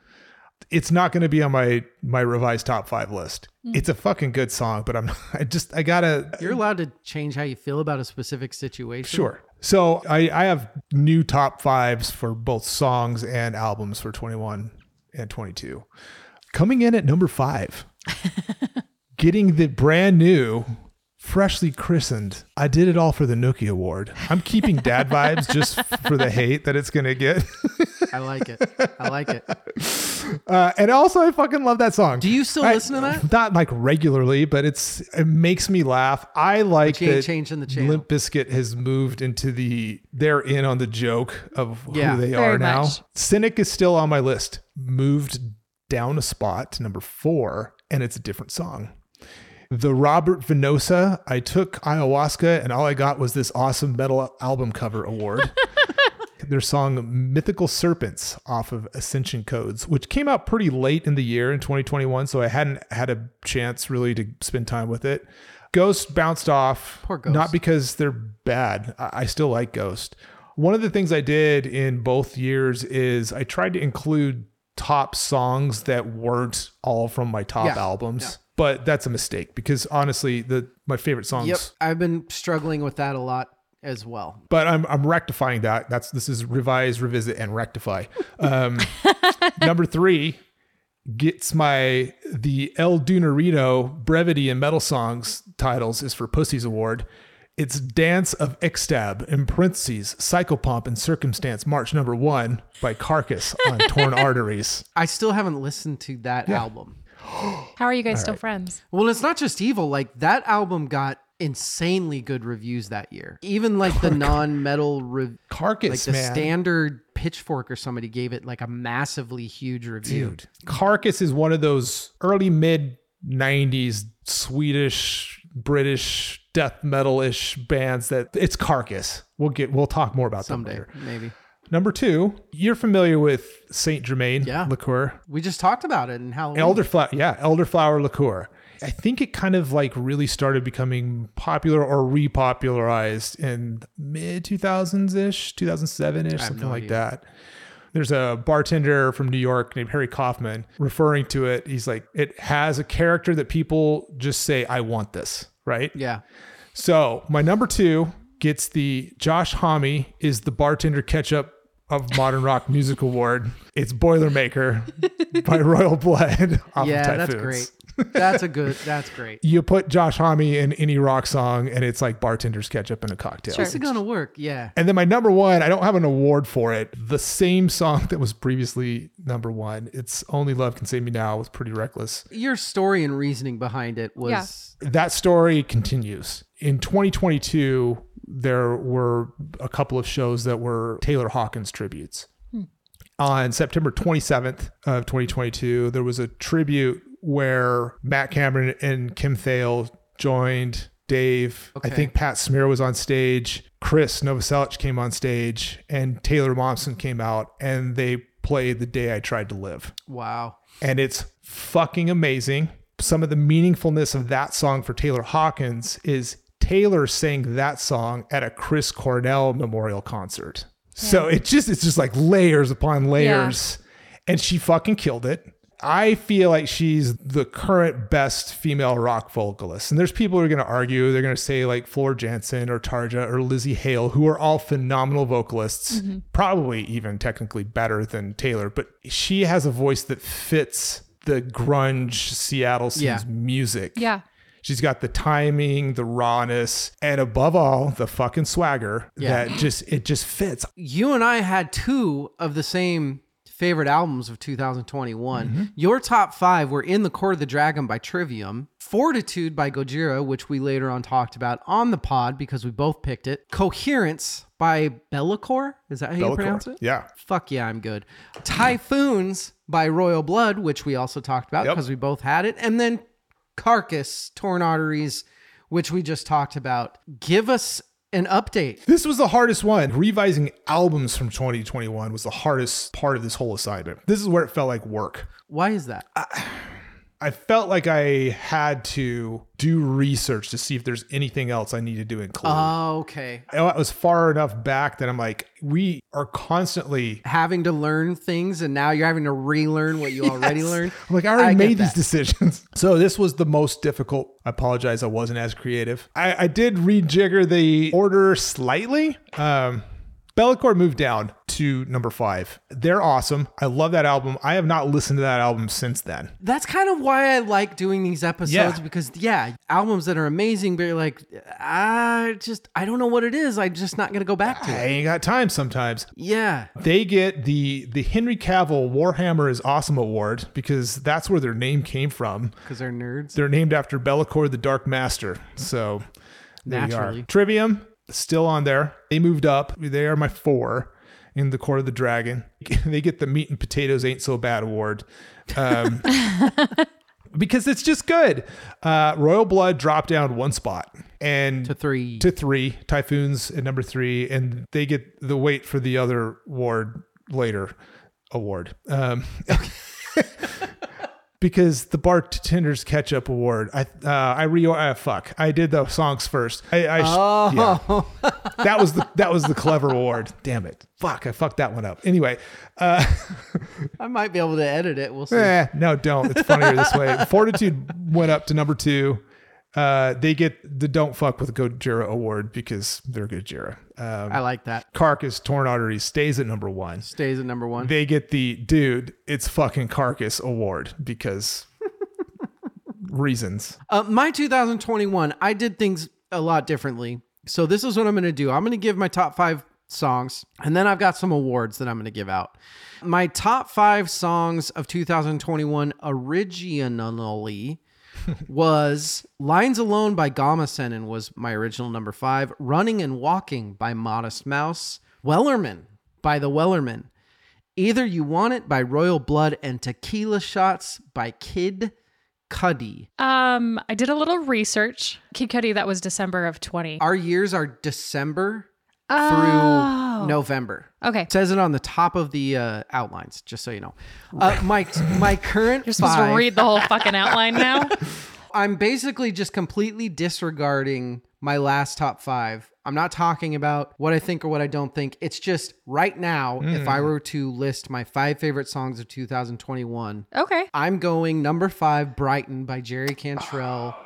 It's not going to be on my my revised top five list. Hmm. It's a fucking good song, but I'm I just I gotta You're allowed to change how you feel about a specific situation. Sure. So I, I have new top fives for both songs and albums for 21 and 22. Coming in at number five, getting the brand new freshly christened. I did it all for the Nookie Award. I'm keeping dad vibes just for the hate that it's gonna get. I like it. I like it. Uh, and also, I fucking love that song. Do you still I- listen to that? Not like regularly, but it's it makes me laugh. I like you ain't that changing the channel. Limp Bizkit has moved into the they're in on the joke of Yeah. who they are now. much. Cynic is still on my list. Moved down a spot to number four, and it's a different song. The Robert Venosa, I took ayahuasca and all I got was this awesome metal album cover award. Their song Mythical Serpents off of Ascension Codes, which came out pretty late in the year in 2021. So I hadn't had a chance really to spend time with it. Ghost bounced off, Poor Ghost. not because they're bad. I still like Ghost. One of the things I did in both years is I tried to include top songs that weren't all from my top Yeah, albums. yeah. But that's a mistake because honestly, the my favorite songs Yep. I've been struggling with that a lot as well. but I'm I'm rectifying that. That's this is revise, revisit, and rectify. Um, number three gets my the El Dunarito brevity and metal songs titles is for Pussies Award. It's Dance of Ixtab in parentheses, Psychopomp and Circumstance, March number one by Carcass on Torn Arteries. I still haven't listened to that album. How are you guys still friends? Well, it's not just evil. Like that album got insanely good reviews that year. Even like the non-metal re- Carcass, like the man. standard pitchfork or somebody gave it like a massively huge review. Dude, Carcass is one of those early mid 90s Swedish, British death metal ish bands that it's Carcass. We'll get we'll talk more about them Someday, later. maybe. Number two, you're familiar with Saint Germain Yeah. liqueur. We just talked about it and how Elderflower, yeah, elderflower liqueur. I think it kind of like really started becoming popular or repopularized in mid 2000s ish, 2007 ish, something no like idea. that. There's a bartender from New York named Harry Kaufman referring to it. He's like, it has a character that people just say, I want this, right? Yeah. So my number two gets the Josh Homme is the bartender ketchup of modern rock music award. It's Boilermaker by Royal Blood. Off yeah, of that's great. That's a good. That's great. You put Josh Homme in any rock song, and it's like bartender's ketchup in a cocktail. Sure. It's gonna work. Yeah. And then my number one, I don't have an award for it. The same song that was previously number one. It's Only Love Can Save Me Now was pretty reckless. Your story and reasoning behind it was that story continues. In 2022, there were a couple of shows that were Taylor Hawkins tributes. Hmm. On September 27th of 2022, there was a tribute where Matt Cameron and Kim Thayil joined Dave. I think Pat Smear was on stage. Krist Novoselic came on stage, and Taylor Momsen came out, and they played "The Day I Tried to Live." wow. and it's fucking amazing. Some of the meaningfulness of that song for Taylor Hawkins is Taylor sang that song at a Chris Cornell memorial concert. So it just it's just like layers upon layers and she fucking killed it. I feel like she's the current best female rock vocalist. And there's people who are going to argue, they're going to say like Floor Jansen or Tarja or Lzzy Hale, who are all phenomenal vocalists, mm-hmm. probably even technically better than Taylor, but she has a voice that fits the grunge Seattle scene's Yeah. music. Yeah. She's got the timing, the rawness, and above all, the fucking swagger Yeah. that just it just fits. You and I had two of the same favorite albums of 2021. Mm-hmm. Your top five were In the Court of the Dragon by Trivium, Fortitude by Gojira, which we later on talked about on the pod because we both picked it, Coherence by Be'lakor. Is that how you pronounce it? Yeah. Fuck yeah, I'm good. Typhoons by Royal Blood, which we also talked about Yep. because we both had it. And then Carcass, Torn Arteries, which we just talked about. Give us an update. This was the hardest one. Revising albums from 2021 was the hardest part of this whole assignment. This is where it felt like work. Why is that? I felt like I had to do research to see if there's anything else I needed to do include. Oh, okay. I was far enough back that I'm like, we are constantly. Having to learn things, and now you're having to relearn what you already learned. I'm like, I already I made these decisions. So this was the most difficult. I apologize. I wasn't as creative. I, I did rejigger the order slightly. Um, Be'lakor moved down to number five. They're awesome. I love that album. I have not listened to that album since then. That's kind of why I like doing these episodes Yeah. because yeah, albums that are amazing, but you're like, I just I don't know what it is. I'm just not gonna go back to I it. ain't got time sometimes. Yeah. They get the the Henry Cavill Warhammer is Awesome Award because that's where their name came from. Because they're nerds. They're named after Be'lakor the Dark Master. So there you are. Naturally. Trivium still on there. They moved up. They are my four in the Court of the Dragon. They get the Meat and Potatoes Ain't So Bad award. Um, because it's just good. Uh, Royal Blood dropped down one spot and To three. to three. Typhoons at number three, and they get the wait for the other award later award. Um, because the bartender's ketchup award, I uh, I re uh, fuck, I did the songs first. I, I sh- yeah. oh, that was the that was the clever award. Damn it, fuck, I fucked that one up. Anyway, uh, I might be able to edit it. We'll see. eh, no, don't. It's funnier this way. Fortitude went up to number two. Uh, they get the Don't Fuck with Gojira award because they're Gojira. Um, I like that. Carcass Torn Arteries stays at number one. Stays at number one. They get the dude, it's fucking Carcass award because reasons. Uh, my 2021, I did things a lot differently. So this is what I'm going to do. I'm going to give my top five songs, and then I've got some awards that I'm going to give out. My top five songs of 2021 originally was Lines Alone by Gama Senin was my original number five. Running and Walking by Modest Mouse. Wellerman by the Wellerman. Either You Want It by Royal Blood and Tequila Shots by Kid Cudi. Um, I did a little research. Kid Cudi, that was December of 20. Our years are December Oh. November. Okay. It says it on the top of the uh, outlines, just so you know. Uh, my my current You're supposed five, to read the whole fucking outline now. I'm basically just completely disregarding my last top five. I'm not talking about what I think or what I don't think. It's just right now, if I were to list my five favorite songs of 2021, Okay. I'm going number five, Brighton by Jerry Cantrell.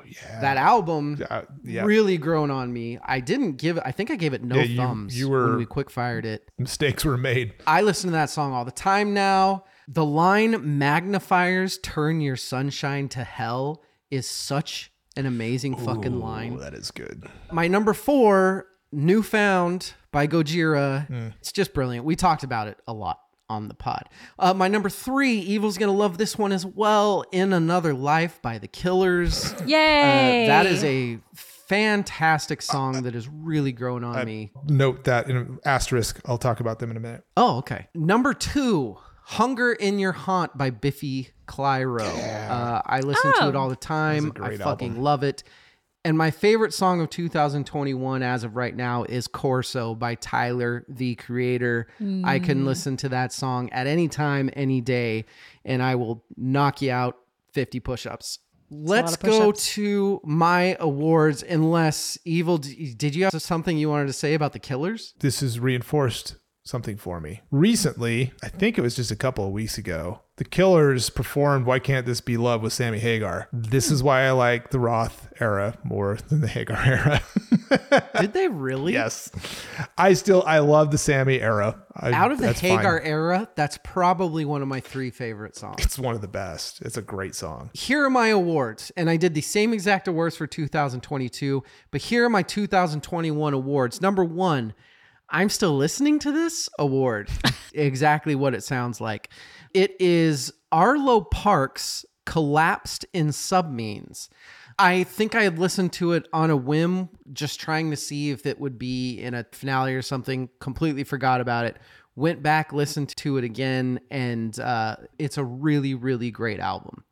That album Uh, yeah. really grown on me. I didn't give it, I think I gave it no Yeah, you- thumbs you were- when we quick fired it. Mistakes were made. I listen to that song all the time now. The line magnifiers turn your sunshine to hell is such an amazing fucking line. that is good. My number four, Newfound by Gojira. Hmm. It's just brilliant. We talked about it a lot on the pod. Uh, my number three, Evil's gonna love this one as well. In Another Life by The Killers. Uh, Yay. that is a fantastic song that has really grown on me. Note that in an asterisk. I'll talk about them in a minute. Oh, okay. Number two, Hunger in Your Haunt by Biffy Clyro. Uh, I listen to Oh. it all the time. I fucking album. love it. And my favorite song of 2021 as of right now is Corso by Tyler, the creator. I can listen to that song at any time, any day, and I will knock you out 50 push ups. Let's go to my awards. Unless Evil, did you have something you wanted to say about the Killers? This has reinforced something for me. Recently, I think it was just a couple of weeks ago, the Killers performed Why Can't This Be Love with Sammy Hagar. This is why I like the Roth era more than the Hagar era. Did they really? yes. I still, I love the Sammy era. I, Out of the that's fine. Hagar era, that's probably one of my three favorite songs. It's one of the best. It's a great song. Here are my awards, and I did the same exact awards for 2022, but here are my 2021 awards. Number one, I'm still listening to this award. exactly what it sounds like. It is Arlo Parks collapsed in sunbeams. I think I had listened to it on a whim, just trying to see if it would be in a finale or something. Completely forgot about it. Went back, listened to it again, and uh, it's a really, really great album.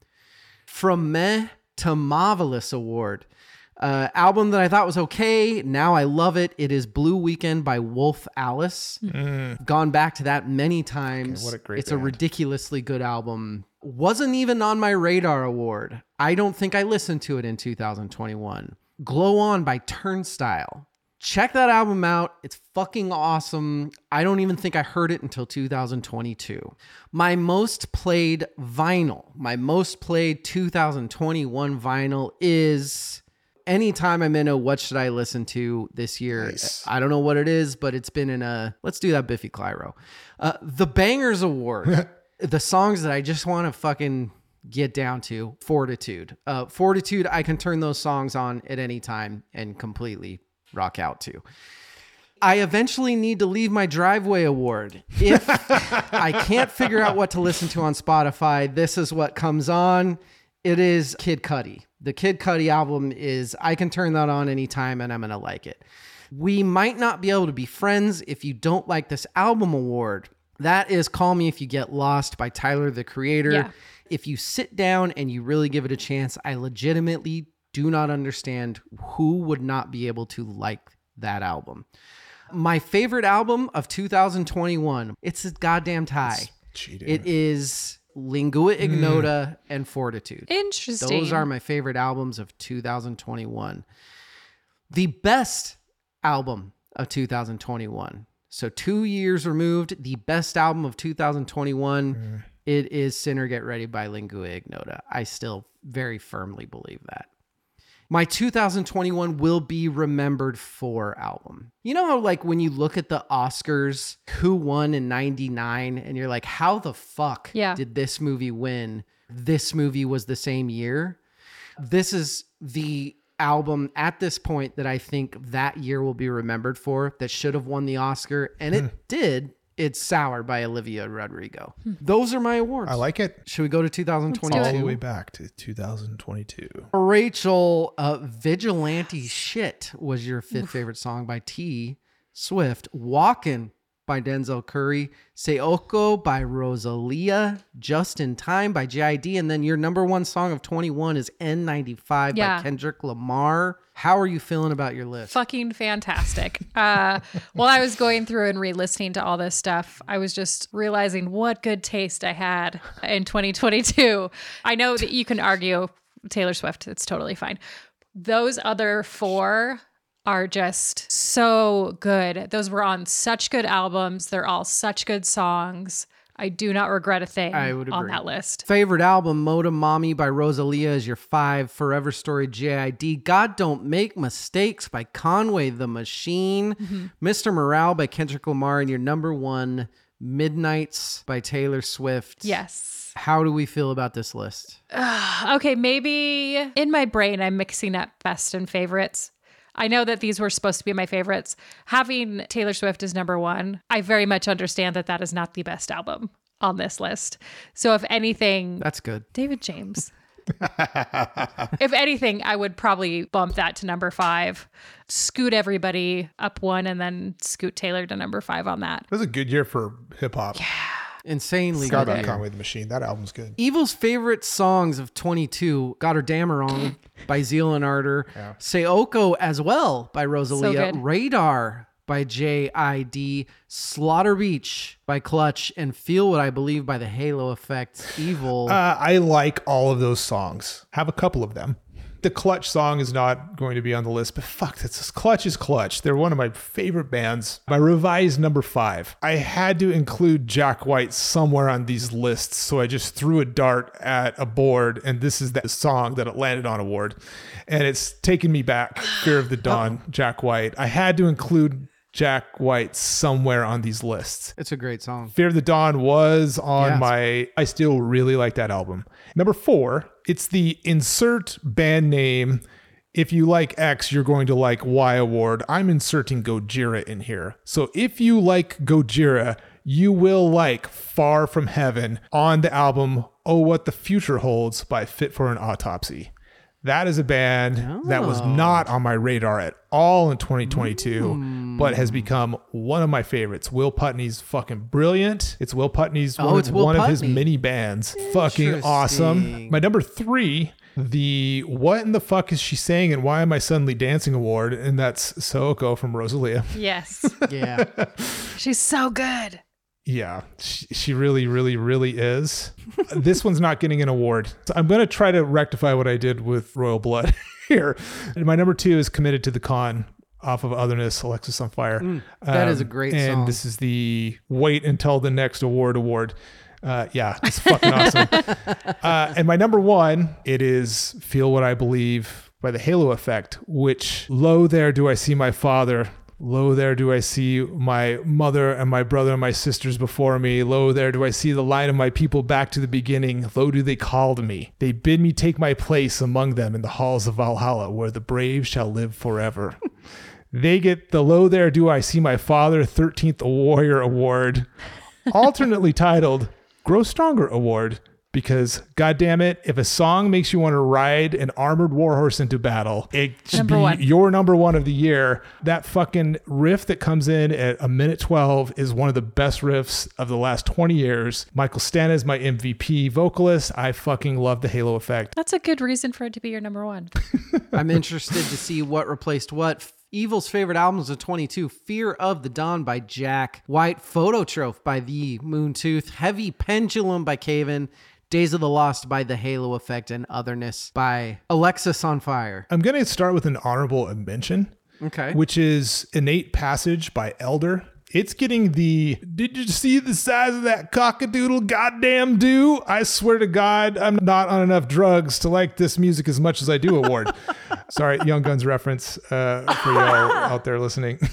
From Meh to Marvelous Award. Uh, album that I thought was okay. Now I love it. It is Blue Weekend by Wolf Alice. Gone back to that many times. what a great It's a ridiculously good album. Wasn't even on my radar award. I don't think I listened to it in 2021. Glow On by Turnstile. Check that album out. It's fucking awesome. I don't even think I heard it until 2022. My most played vinyl, my most played 2021 vinyl is anytime I'm in a what should I listen to this year, Nice. I don't know what it is, but it's been in a let's do that Biffy Clyro. Uh, the Bangers Award. the songs that I just want to fucking get down to Fortitude. Uh, Fortitude, I can turn those songs on at any time and completely rock out to. I eventually need to leave my driveway award. If I can't figure out what to listen to on Spotify, this is what comes on. It is Kid Cudi. The Kid Cudi album is I can turn that on anytime and I'm going to like it. We might not be able to be friends if you don't like this album award. That is Call Me If You Get Lost by Tyler the Creator. Yeah. If you sit down and you really give it a chance, I legitimately do not understand who would not be able to like that album. My favorite album of 2021, it's a goddamn tie. Cheating. It is Lingua hmm. Ignota and Fortitude. Interesting. Those are my favorite albums of 2021. The best album of 2021. So, two years removed, the best album of 2021. Hmm. It is Sinner Get Ready by Lingua Ignota. I still very firmly believe that. My 2021 will be remembered for album. You know how, like, when you look at the Oscars, who won in 99, and you're like, how the fuck Yeah. did this movie win? This movie was the same year. This is the album at this point that I think that year will be remembered for that should have won the Oscar, and it did. It's Sour by Olivia Rodrigo. Those are my awards. I like it. Should we go to 2022? All the way back to 2022. Rachel, uh, Vigilante Shit was your fifth favorite song by T Swift. Walkin' by Denzel Curry. Saoko by Rosalia. Just in Time by JID. And then your number one song of 21 is N95 Yeah. by Kendrick Lamar. How are you feeling about your list? fucking fantastic. Uh, while I was going through and re-listening to all this stuff, I was just realizing what good taste I had in 2022. I know that you can argue Taylor Swift; it's totally fine. Those other four are just so good. Those were on such good albums. They're all such good songs. I do not regret a thing I would on that list. Favorite album, Motomami by Rosalia is your five. Forever Story JID. God Don't Make Mistakes by Conway the Machine. Mm-hmm. Mr. Morale by Kendrick Lamar. And your number one, Midnights by Taylor Swift. Yes. How do we feel about this list? Okay, maybe in my brain, I'm mixing up best and favorites. I know that these were supposed to be my favorites. Having Taylor Swift as number one, I very much understand that that is not the best album on this list. So, if anything, That's good. David James. if anything, I would probably bump that to number five, scoot everybody up one, and then scoot Taylor to number five on that. It was a good year for hip hop. Insanely Forgot good. about year. Conway the Machine. That album's good. Evil's favorite songs of 22 Götterdämmerung by Zeal and Ardor. Saoko as well by Rosalia. good. Radar by J.I.D. Slaughter Beach by Clutch. And Feel What I Believe by The Halo Effect. Evil. Uh, I like all of those songs. Have a couple of them. The Clutch song is not going to be on the list, but fuck, that's Clutch is Clutch. They're one of my favorite bands. My revised number five. I had to include Jack White somewhere on these lists, so I just threw a dart at a board, and this is the song that it landed on award, and it's taken me back. Fear of the oh. Dawn, Jack White. I had to include Jack White somewhere on these lists. it's a great song. Fear of the Dawn was on Yes. my. I still really like that album. Number four, it's the insert band name. If you like X, you're going to like Y award. I'm inserting Gojira in here. So if you like Gojira, you will like Far From Heaven on the album Oh What the Future Holds by Fit for an Autopsy. That is a band that was Oh. not on my radar at all in 2022, but has hmm. become one of my favorites. Will Putney's fucking brilliant. It's Will Putney's Oh, one, it's of, Will one of his Putney. many bands. Fucking awesome. My number three, the What in the Fuck is she saying and why am I suddenly dancing award? And that's Saoko from Rosalia. Yes. Yeah. She's so good. Yeah, she, she really, really, really is. this one's not getting an award. So I'm going to try to rectify what I did with Royal Blood here. And my number two is Committed to the Con off of Otherness, Alexisonfire. Mm, that is a Um, great and song. this is the Wait Until the Next Award award. Uh, yeah, it's fucking awesome. Uh, and my number one, it is Feel What I Believe by the Halo Effect, which, lo, there do I see my father. Lo, there do I see my mother and my brother and my sisters before me. Lo, there do I see the line of my people back to the beginning. Lo, do they call to me. They bid me take my place among them in the halls of Valhalla, where the brave shall live forever. they get the Lo, there do I see my father 13th Warrior Award, alternately titled Grow Stronger Award because god damn it if a song makes you want to ride an armored warhorse into battle it should Number be one. your number one of the year that fucking riff that comes in at a minute 12 is one of the best riffs of the last 20 years michael Stana is my mvp vocalist i fucking love the halo effect That's a good reason for it to be your number one. I'm interested to see what replaced what. Evil's favorite albums of 22 Fear of the Dawn by Jack, White Phototroph by The Moontooth, Heavy Pendulum by Cave In, Days of the Lost by The Halo Effect, and Otherness by Alexis on Fire. i'm gonna start with an honorable mention Okay. which is innate passage by elder it's getting the did you see the size of that cockadoodle goddamn do i swear to god i'm not on enough drugs to like this music as much as i do award sorry young guns reference uh, for y'all out there listening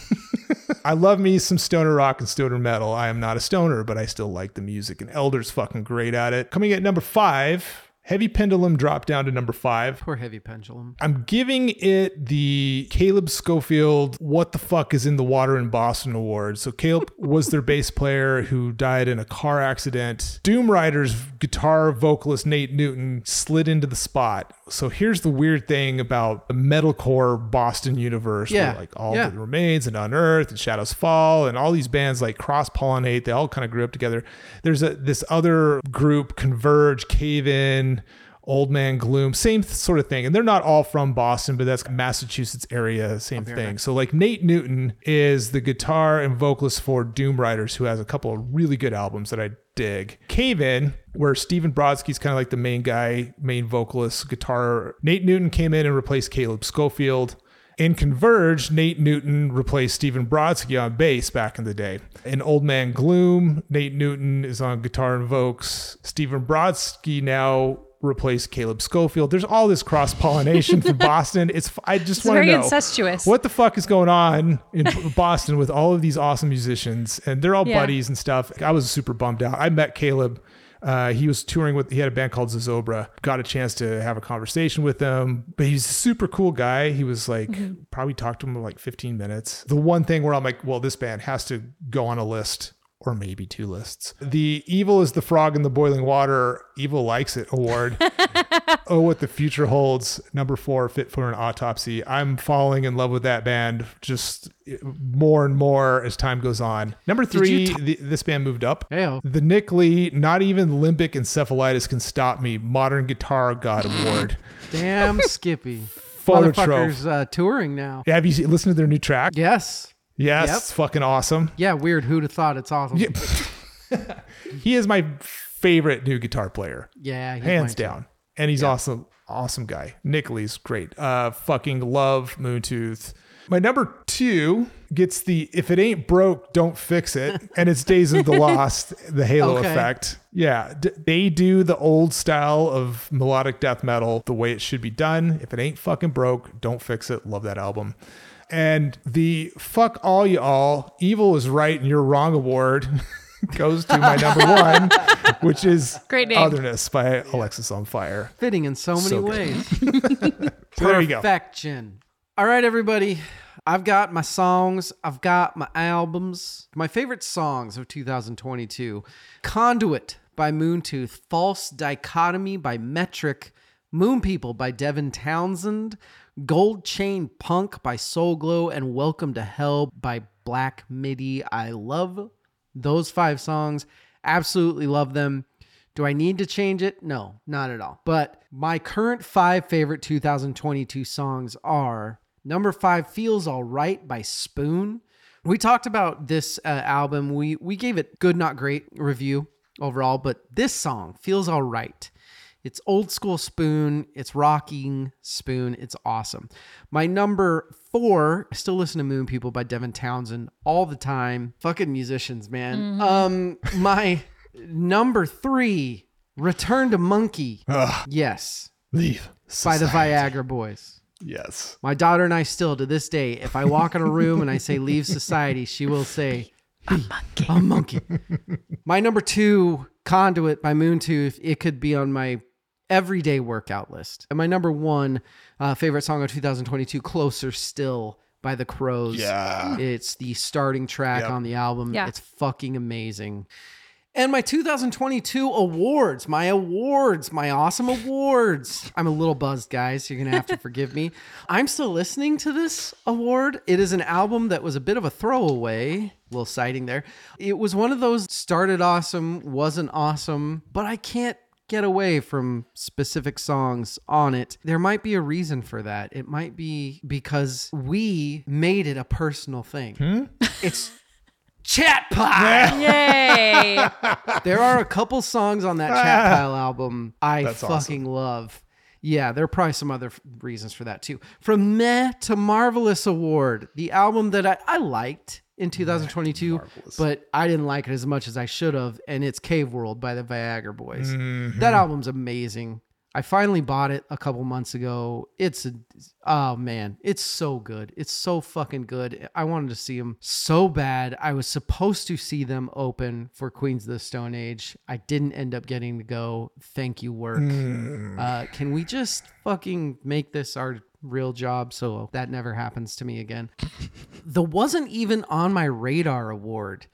I love me some stoner rock and stoner metal. I am not a stoner, but I still like the music, and Elder's fucking great at it. Coming at number five, Heavy Pendulum dropped down to number five. Poor Heavy Pendulum. I'm giving it the Caleb Schofield What the Fuck is in the Water in Boston Award. So Caleb was their bass player who died in a car accident. Doom Riders guitar vocalist Nate Newton slid into the spot. So here's the weird thing about the metalcore Boston universe. where, Yeah, like all yeah. that remains and Unearthed and Shadows Fall and all these bands like cross pollinate. They all kind of grew up together. There's a this other group, Converge, Cave In, Old Man Gloom, same sort of thing. And they're not all from Boston, but that's Massachusetts area, same thing. So like Nate Newton is the guitar and vocalist for Doom Riders, who has a couple of really good albums that I dig. Cave In, where Stephen Brodsky's kind of like the main guy, main vocalist, guitar. Nate Newton came in and replaced Caleb Schofield. In Converge, Nate Newton replaced Stephen Brodsky on bass back in the day. In Old Man Gloom, Nate Newton is on guitar and vocals. Stephen Brodsky now replaced Caleb Schofield. There's all this cross pollination from Boston. It's I just It's want to know incestuous. what the fuck is going on in Boston with all of these awesome musicians, and they're all Yeah. buddies and stuff. I was super bummed out. I met Caleb. Uh, he was touring with. He had a band called Zozobra. Got a chance to have a conversation with him, but he's a super cool guy. He was like probably talked to him for like 15 minutes. The one thing where I'm like, well, this band has to go on a list or maybe two lists. The Evil is the Frog in the Boiling Water. Evil likes it award. oh, what the future holds. Number four, Fit for an Autopsy. I'm falling in love with that band just more and more as time goes on. Number three, t- the, this band moved up. The Nick Lee, not even limbic encephalitis can stop me. Modern Guitar God Award. Damn Skippy. Phototroph. Motherfucker's uh, touring now. Have you listened to their new track? Yes. Yes, Yep. fucking awesome. Yeah, weird. Who'd have thought it's awesome? Yeah, He is my favorite new guitar player. he's hands mine too. down. And he's awesome, awesome guy. Nick Lee's great. Uh, fucking love Moontooth. My number two gets the if it ain't broke, don't fix it, and it's Days of the Lost, the Halo Okay. effect. Yeah, d- they do the old style of melodic death metal the way it should be done. If it ain't fucking broke, don't fix it. Love that album. And the fuck all you all, evil is right and you're wrong award goes to my number one, which is Great name. Otherness by Alexisonfire. Fitting in so many So good. ways. So there you go. Perfection. All right, everybody. I've got my songs. I've got my albums. My favorite songs of 2022 Conduit by Moontooth, False Dichotomy by Metric, Moon People by Devin Townsend, Gold Chain Punk by Soul Glo, and Welcome to Hell by Black Midi. I love those five songs. Absolutely love them. Do I need to change it? No, not at all. But my current five favorite 2022 songs are number five, Feels All Right by Spoon. We talked about this uh, album. We we gave it good, not great review overall, but this song feels all right. It's old school Spoon. It's rocking Spoon. It's awesome. My number four, I still listen to Moon People by Devin Townsend all the time. Fucking musicians, man. Um, my number three, Return to Monkey. Ugh, Yes, leave. by the. Viagra Boys. Yes. My daughter and I still, to this day, if I walk in a room and I say leave society, she will say, a monkey. A monkey. my number two, Conduit by Moontooth, it could be on my everyday workout list. And my number one uh, favorite song of 2022, Closer Still by The Crows. Yeah. It's the starting track Yep. on the album. Yeah. It's fucking amazing. And my 2022 awards, my awards, my awesome awards. I'm a little buzzed, guys. You're going to have to forgive me. I'm still listening to this award. It is an album that was a bit of a throwaway, little sighting there. It was one of those started awesome, wasn't awesome, but I can't get away from specific songs on it. There might be a reason for that. It might be because we made it a personal thing. Hmm? It's chat pile. Yay! There are a couple songs on that Chat Pile album I That's fucking love. Yeah, there are probably some other f- reasons for that too. From Meh to Marvelous Award, the album that I, I liked in 2022, Marvelous. but I didn't like it as much as I should have, and it's Cave World by the Viagra Boys. Mm-hmm. That album's amazing. I finally bought it a couple months ago. It's a oh man, it's so good. It's so fucking good. I wanted to see them so bad. I was supposed to see them open for Queens of the Stone Age. I didn't end up getting to go. Thank you, work. Mm. Uh, can we just fucking make this our real job so that never happens to me again? the wasn't even on my radar award.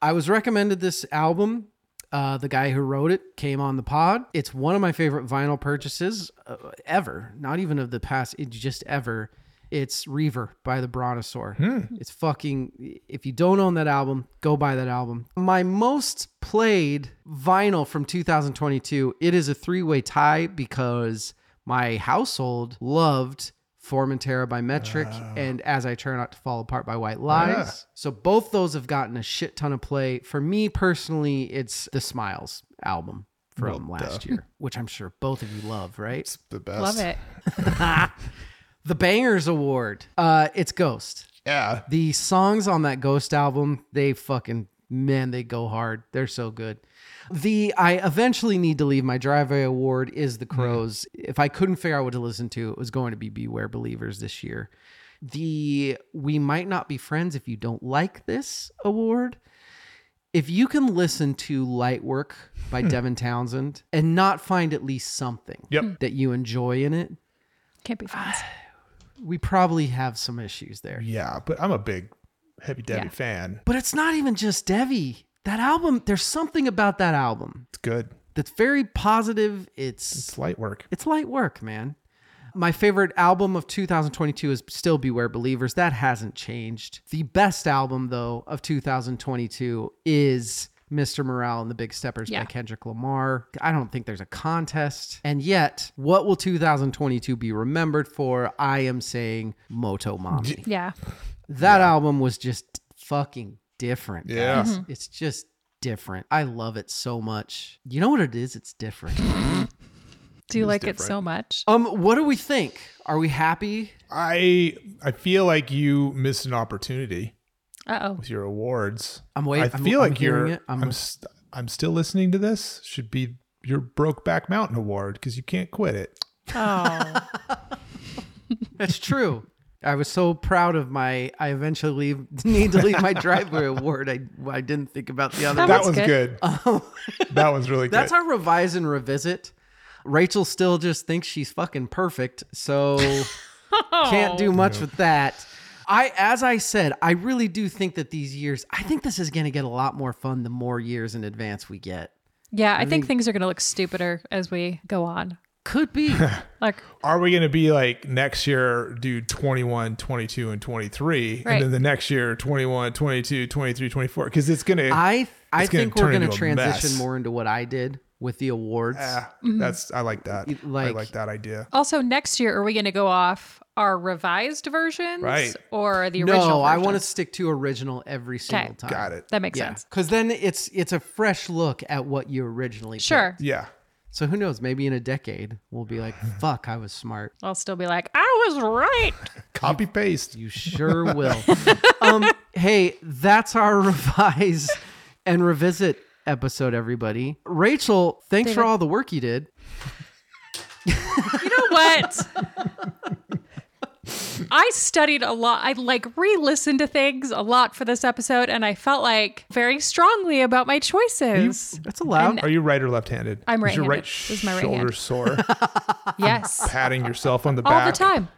I was recommended this album. Uh, the guy who wrote it came on the pod. It's one of my favorite vinyl purchases uh, ever. Not even of the past, it's just ever. It's Reaver by the Brontosaur. It's fucking. If you don't own that album, go buy that album. My most played vinyl from 2022. It is a three way tie because my household loved Formentera by Metric and As I Try Not to Fall Apart by White Lies. Yeah. So both those have gotten a shit ton of play. For me personally, it's the Smiles album from Well, last duh. year, which I'm sure both of you love, right? It's the best. Love it. The Bangers Award. Uh, it's Ghost. Yeah. The songs on that Ghost album, they fucking man, they go hard. They're so good. The I eventually need to leave my driveway award is the hmm. Crows. If I couldn't figure out what to listen to, it was going to be Beware Believers this year. The We Might Not Be Friends If You Don't Like This award. If you can listen to Light Work by hmm. Devin Townsend and not find at least something Yep. Hmm. that you enjoy in it, Can't be friends. we probably have some issues there. Yeah, but I'm a big Hevy Devy Yeah. fan. But it's not even just Devi. That album, there's something about that album It's good. that's very positive. It's It's light work. it's light work, man. My favorite album of 2022 is still Beware Believers. That hasn't changed. The best album though of 2022 is Mr. Morale and the Big Steppers Yeah. by Kendrick Lamar. I don't think there's a contest. And yet, what will 2022 be remembered for? I am saying Motomami. Yeah. That album was just fucking different. Yeah. guys. It's just different. I love it so much. You know what it is? It's different. Do you is like it so much? um, what do we think? Are we happy? I I feel like you missed an opportunity Uh oh. with your awards. I'm waiting. I feel I'm, like I'm hearing you're. it. I'm, I'm st- I'm still listening to this. Should be your Brokeback Mountain award because you can't quit it. Oh. that's true. I was so proud of my. I eventually leave, need to leave my driveway award. I I didn't think about the other. That um, That was was good. good. that was really good. That's our revise and revisit. Rachel still just thinks she's fucking perfect, so can't do much with that. I, as I said, I really do think that these years. I think this is going to get a lot more fun the more years in advance we get. Yeah, I think things are going to look stupider as we go on. Could be. Like, Are we going to be like next year do 21, 22 and 23 Right. and then the next year 21, 22, 23, 24 cuz it's going to I I gonna think we're going to transition mess. more into what I did with the awards. Ah, mm-hmm. that's I like that. I like- like that idea. also next year, are we going to go off our revised versions, Right. or the original? no, I want to stick to original every single time. Got it. That makes Yeah, sense. because then it's it's a fresh look at what you originally picked. Sure, Yeah. So who knows? Maybe in a decade we'll be like, "Fuck, I was smart." I'll still be like, I was right. Copy paste. You sure will. um, hey, that's our revise and revisit episode, everybody. Rachel, thanks for all the work you did. You know what? I studied a lot. I like re-listened to things a lot for this episode, and I felt like very strongly about my choices. That's allowed. Are you right or left-handed? I'm Is your right right-handed. Is my right shoulder hand. sore? yes, Patting yourself on the back. all the time.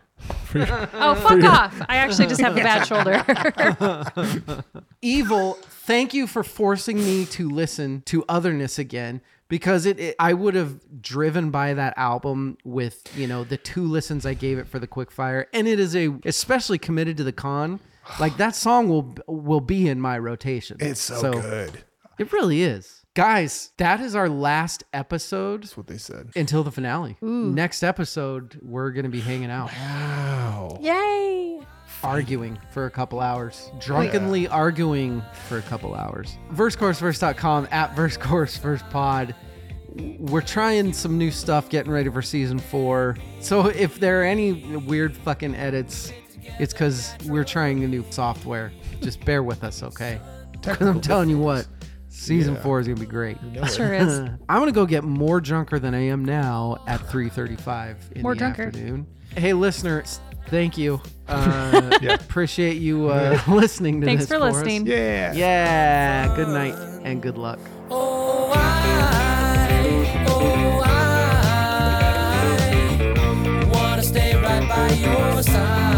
your- Oh, fuck off! I actually just have a bad shoulder. Evil, thank you for forcing me to listen to Otherness again because it, it I would have driven by that album with, you know, the two listens I gave it for the quickfire and it is a especially committed to the con. Like that song will will be in my rotation. It's so, good. It really is. Guys, that is our last episode That's what they said. until the finale. Next episode, we're going to be hanging out, Wow. Yay! Arguing for a couple hours, drunkenly arguing for a couple hours. VerseChorusVerse.com at VerseChorusVersePod. We're trying some new stuff, getting ready for season four. So if there are any weird fucking edits, it's because we're trying a new software. Just bear with us, okay? Because I'm telling you what, season Yeah. four is gonna be great. Sure is. I'm gonna go get more drunker than I am now at 3:35 in More the drunker. afternoon. Hey, listeners, Thank you. Uh, yeah. Appreciate you uh, listening to Thanks this. Thanks for, for listening. Us. Yeah. Yeah. Good night and good luck. Oh, I, oh, I wanna stay right by your side.